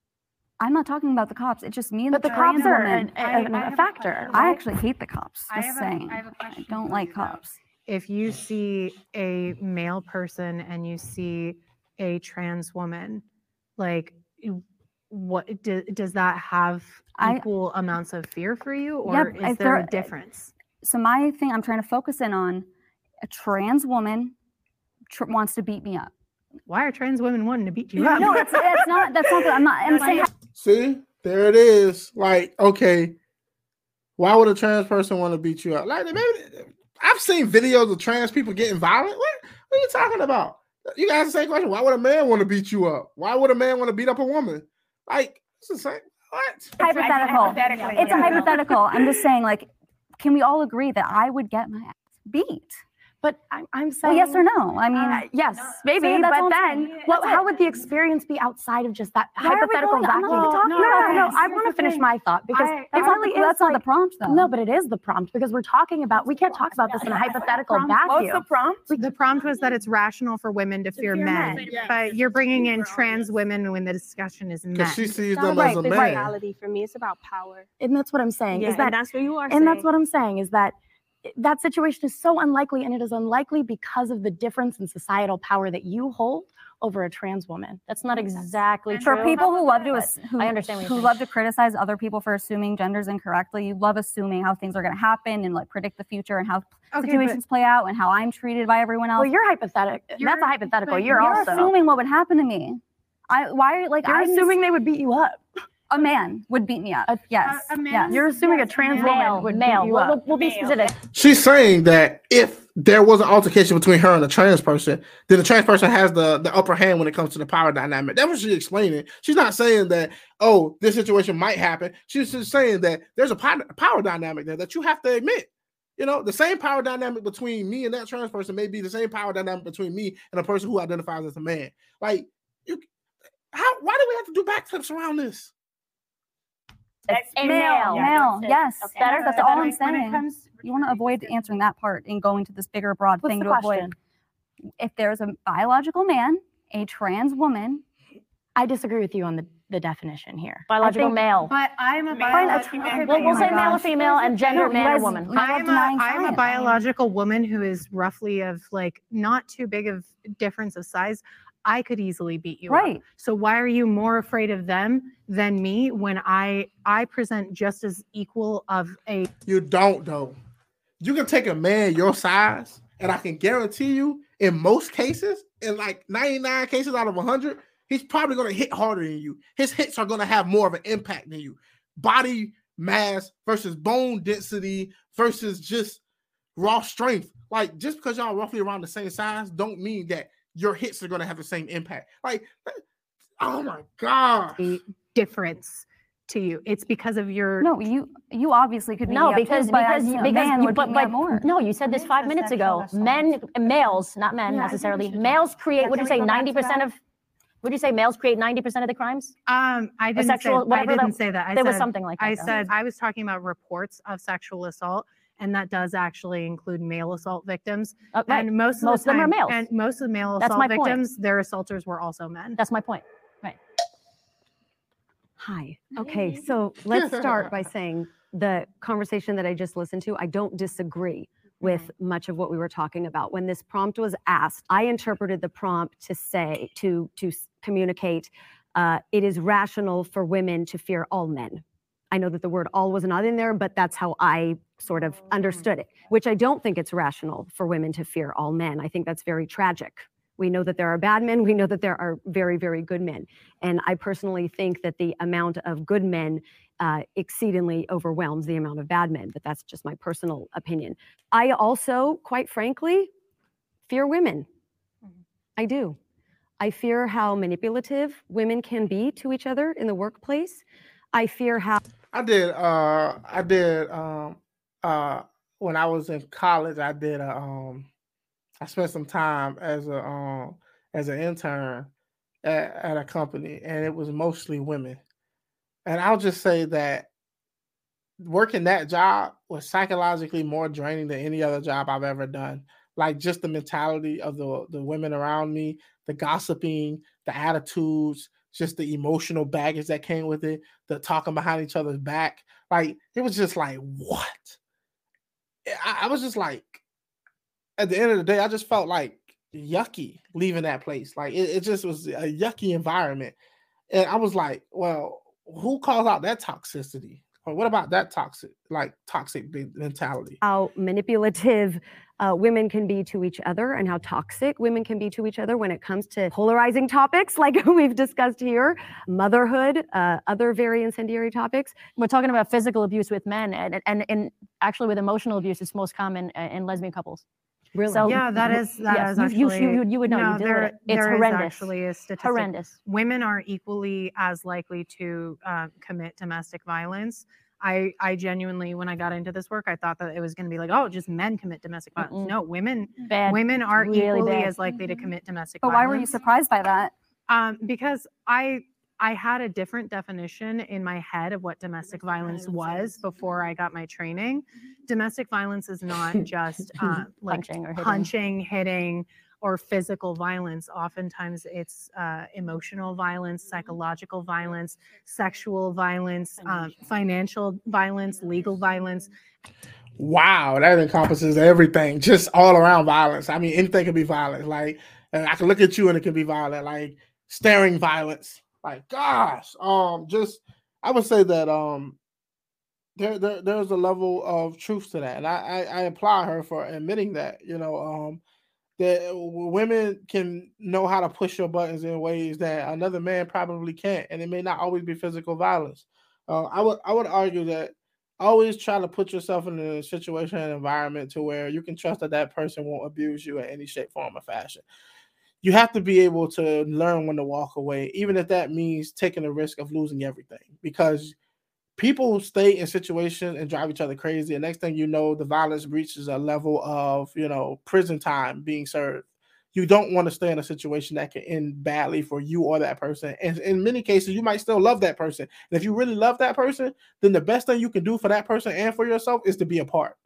I'm not talking about the cops. It's just me and But the, the cops trans are woman. an- a- a factor, I right? actually hate the cops. I Just have saying. I have a I question don't like you, though. cops. If you see a male person and you see a trans woman, like what do, does that have I- equal amounts of fear for you, or if is there they're- a eh, difference? So my thing, I'm trying to focus in on a trans woman tr- wants to beat me up. Why are trans women wanting to beat you up? No, it's, it's not. That's not. The, I'm not. I'm saying. See, there it is. Like, okay, why would a trans person want to beat you up? Like, maybe I've seen videos of trans people getting violent. What, what are you talking about? You guys the same question. Why would a man want to beat you up? Why would a man want to beat up a woman? Like, it's the same. What? hypothetical. hypothetically, It's a hypothetical. I'm just saying, like, can we all agree that I would get my ass beat? But I'm, I'm Well, saying yes or no? I mean, Uh, yes, maybe. See, that's but then, what, how would the experience be outside of just that Why hypothetical going- I'm not vacuum? even talking no, no. I want to finish my thought because I- it that's really not- is that's not the prompt, though. No, but it is the prompt because we're talking about. We can't talk about this in a hypothetical vacuum. What's the prompt? The prompt was that it's rational for women to fear fear men, men, yes. but you're bringing in trans women when the discussion is men. Because she sees It's them not as a about man. reality for me. It's about power. And that's what I'm saying. Yeah, is that and that's what you are and that's what I'm saying is that i- that situation is so unlikely, and it is unlikely because of the difference in societal power that you hold over a trans woman. That's not exactly true. For people who love to ass- who, I understand who love to criticize other people for assuming genders incorrectly. You love assuming how things are going to happen and like predict the future and how but- situations play out and how I'm treated by everyone else. Well, you're hypothetical. That's a hypothetical. You're, You're also assuming what would happen to me. I why like you're I'm just- assuming they would beat you up. A man would beat me up. yes. a man yes. You're assuming a trans male, woman would male. beat you We'll, up. we'll, we'll be specific. She's saying that if there was an altercation between her and a trans person, then the trans person has the, the upper hand when it comes to the power dynamic. That's what she's explaining. She's not saying that, oh, this situation might happen. She's just saying that there's a pow- power dynamic there that you have to admit. You know, the same power dynamic between me and that trans person may be the same power dynamic between me and a person who identifies as a man. Like, you, how? Why do we have to do backflips around this? It's a male, male. male, yes. Okay. Better, that's So all I'm when- when it saying. comes- You want to avoid answering that part and going to this bigger, broad What's thing the to avoid. If there's a biological man, a trans woman, I disagree with you on the, the definition here. Biological think- male. But I'm a Male, biological. female. We'll, we'll oh my say male or female and gender No, man you or woman. you guys I'm a, denying I'm a biological woman who is roughly of like not too big of difference of size. I could easily beat you up. Right. So why are you more afraid of them than me when I I present just as equal of a You don't though. You can take a man your size, and I can guarantee you, in most cases, in like 99 cases out of 100, he's probably going to hit harder than you. His hits are going to have more of an impact than you. Body mass versus bone density versus just raw strength. Like just because y'all roughly around the same size, don't mean that your hits are going to have the same impact. Like, oh my god. The difference to you. It's because of your no, you you obviously could be No, me because but because a because man you, would but, beat me up but more. no, you said this five minutes ago. Men, males, not men Yeah, I think we necessarily. Males create. Yeah, Would you say go back to ninety percent that? of? Would you say males create ninety percent of the crimes? um I didn't sexual- say I didn't say that. I there said, was something like that, I though. said I was talking about reports of sexual assault and that does actually include male assault victims. Uh, right. And most of Most the of them are time, males. And most of the male That's assault my point. victims, their assaulters were also men. That's my point. Right. Hi. Okay, so let's start by [laughs] saying the conversation that I just listened to, I don't disagree with much of what we were talking about. When this prompt was asked, I interpreted the prompt to say, to, to communicate, uh, it is rational for women to fear all men. I know that the word all was not in there, but that's how I sort of understood it, which I don't think it's rational for women to fear all men. I think that's very tragic. We know that there are bad men. We know that there are very, very good men. And I personally think that the amount of good men uh, exceedingly overwhelms the amount of bad men, but that's just my personal opinion. I also, quite frankly, fear women. I do. I fear how manipulative women can be to each other in the workplace. I fear how. I did. Uh, I did. Um, uh, when I was in college, I did a. Um, I spent some time as a um as an intern at, at a company, and it was mostly women. And I'll just say that working that job was psychologically more draining than any other job I've ever done. Like just the mentality of the the women around me, the gossiping, the attitudes, just the emotional baggage that came with it, the talking behind each other's back. Like it was just like what? Eh, I, I was just like, at the end of the day, I just felt like yucky leaving that place. Like it, it just was a yucky environment. And I was like, well, who calls out that toxicity? Or what about that toxic, like toxic mentality? How manipulative uh, women can be to each other and how toxic women can be to each other when it comes to polarizing topics [laughs] like we've discussed here, motherhood, uh, other very incendiary topics. We're talking about physical abuse with men, and and, and actually with emotional abuse, it's most common uh, in lesbian couples. Really? So, yeah, that is that yes, is you, you, actually you, you would know. No, you deal there, with it. It's there is horrendous. actually a statistic. Horrendous. Women are equally as likely to uh, commit domestic violence. I I genuinely, when I got into this work, I thought that it was going to be like, oh, just men commit domestic violence. Mm-mm. No, women Bad. women are Really equally bad. as likely to commit domestic But violence. why were you surprised by that? Um, because I I had a different definition in my head of what domestic violence was before I got my training. Domestic violence is not [laughs] just uh, like Punching or hitting. punching, hitting, or physical violence. Oftentimes, it's uh, emotional violence, psychological violence, sexual violence, um, financial violence, legal violence. Wow, that encompasses everything, just all around violence. I mean, anything can be violent. Like and I can look at you and it can be violent, like staring violence. Like gosh, um, just I would say that um, there, there there's a level of truth to that, and I, I I applaud her for admitting that. You know, um, that women can know how to push your buttons in ways that another man probably can't, and it may not always be physical violence. Uh, I would I would argue that always try to put yourself in a situation and environment to where you can trust that that person won't abuse you in any shape, form, or fashion. You have to be able to learn when to walk away, even if that means taking the risk of losing everything, because people stay in situations and drive each other crazy. And next thing you know, the violence reaches a level of, you know, prison time being served. You don't want to stay in a situation that can end badly for you or that person. And in many cases, you might still love that person. And if you really love that person, then the best thing you can do for that person and for yourself is to be apart.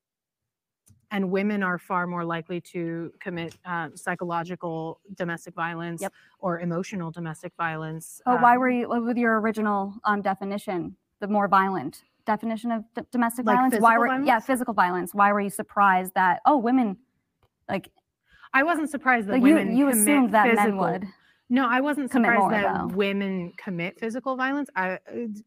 and women are far more likely to commit uh, psychological domestic violence or emotional domestic violence. But why um, were you with your original um, definition, the more violent definition of d- domestic Like violence? Why were yeah physical violence? Why were you surprised that oh women like I wasn't surprised that Like, you- women you commit assumed that men physical- would No, I wasn't surprised more, that though. women commit physical violence. I uh,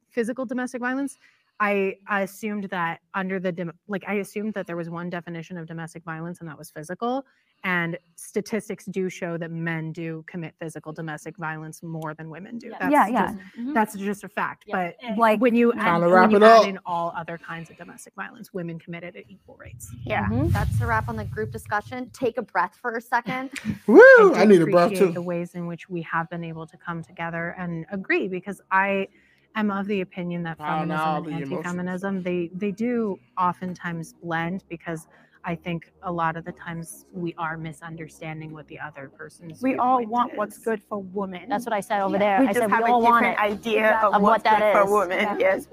physical domestic violence. I, I assumed that under the like I assumed that there was one definition of domestic violence and that was physical. And statistics do show that men do commit physical domestic violence more than women do. That's Yeah, yeah. Just, That's just a fact. Yeah. But Like- when you Time add, to when wrap you it add up. in all other kinds of domestic violence, women commit it at equal rates. Yeah. Mm-hmm. That's a wrap on the group discussion. Take a breath for a second. [laughs] Woo! do I need a breath too. The ways in which we have been able to come together and agree, because I am of the opinion that Wow, now feminism and anti-feminism they they do oftentimes blend because I think a lot of the times we are misunderstanding what the other person's. We all viewpoint want what's good for women. That's what I said over there. We I just said have we a all want different it. idea of, Of what's what that good for is. women. Yeah. Yes.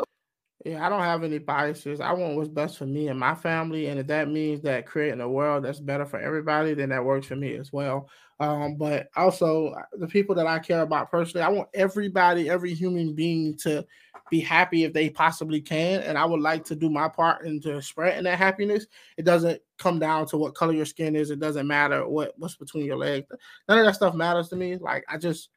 Yeah, I don't have any biases. I want what's best for me and my family, and if that means that creating a world that's better for everybody, then that works for me as well. Um, but also uh, the people that I care about personally, I want everybody, every human being, to be happy if they possibly can, and I would like to do my part into spreading that happiness. It doesn't come down to what color your skin is. It doesn't matter what what's between your legs. None of that stuff matters to me. Like I just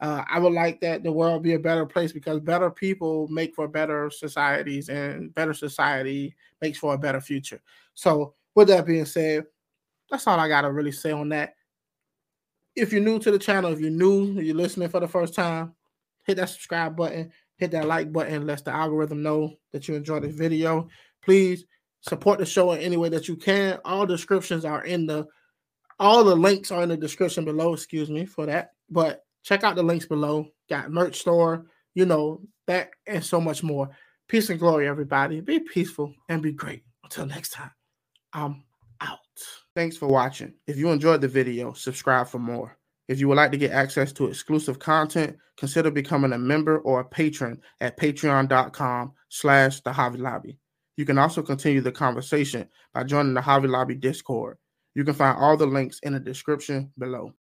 uh, I would like that the world be a better place because better people make for better societies, and better society makes for a better future. So, with that being said, that's all I got to really say on that. If you're new to the channel, if you're new, you're listening for the first time, hit that subscribe button, hit that like button, lets the algorithm know that you enjoyed this video. Please support the show in any way that you can. All descriptions are in the all the links are in the description below. Excuse me for that. But check out the links below. Got merch store. you know, that and so much more. Peace and glory, everybody. Be peaceful and be great. Until next time, I'm out. Thanks for watching. If you enjoyed the video, subscribe for more. If you would like to get access to exclusive content, consider becoming a member or a patron at patreon.com slash the Javi Lobby. You can also continue the conversation by joining the Javi Lobby Discord. You can find all the links in the description below.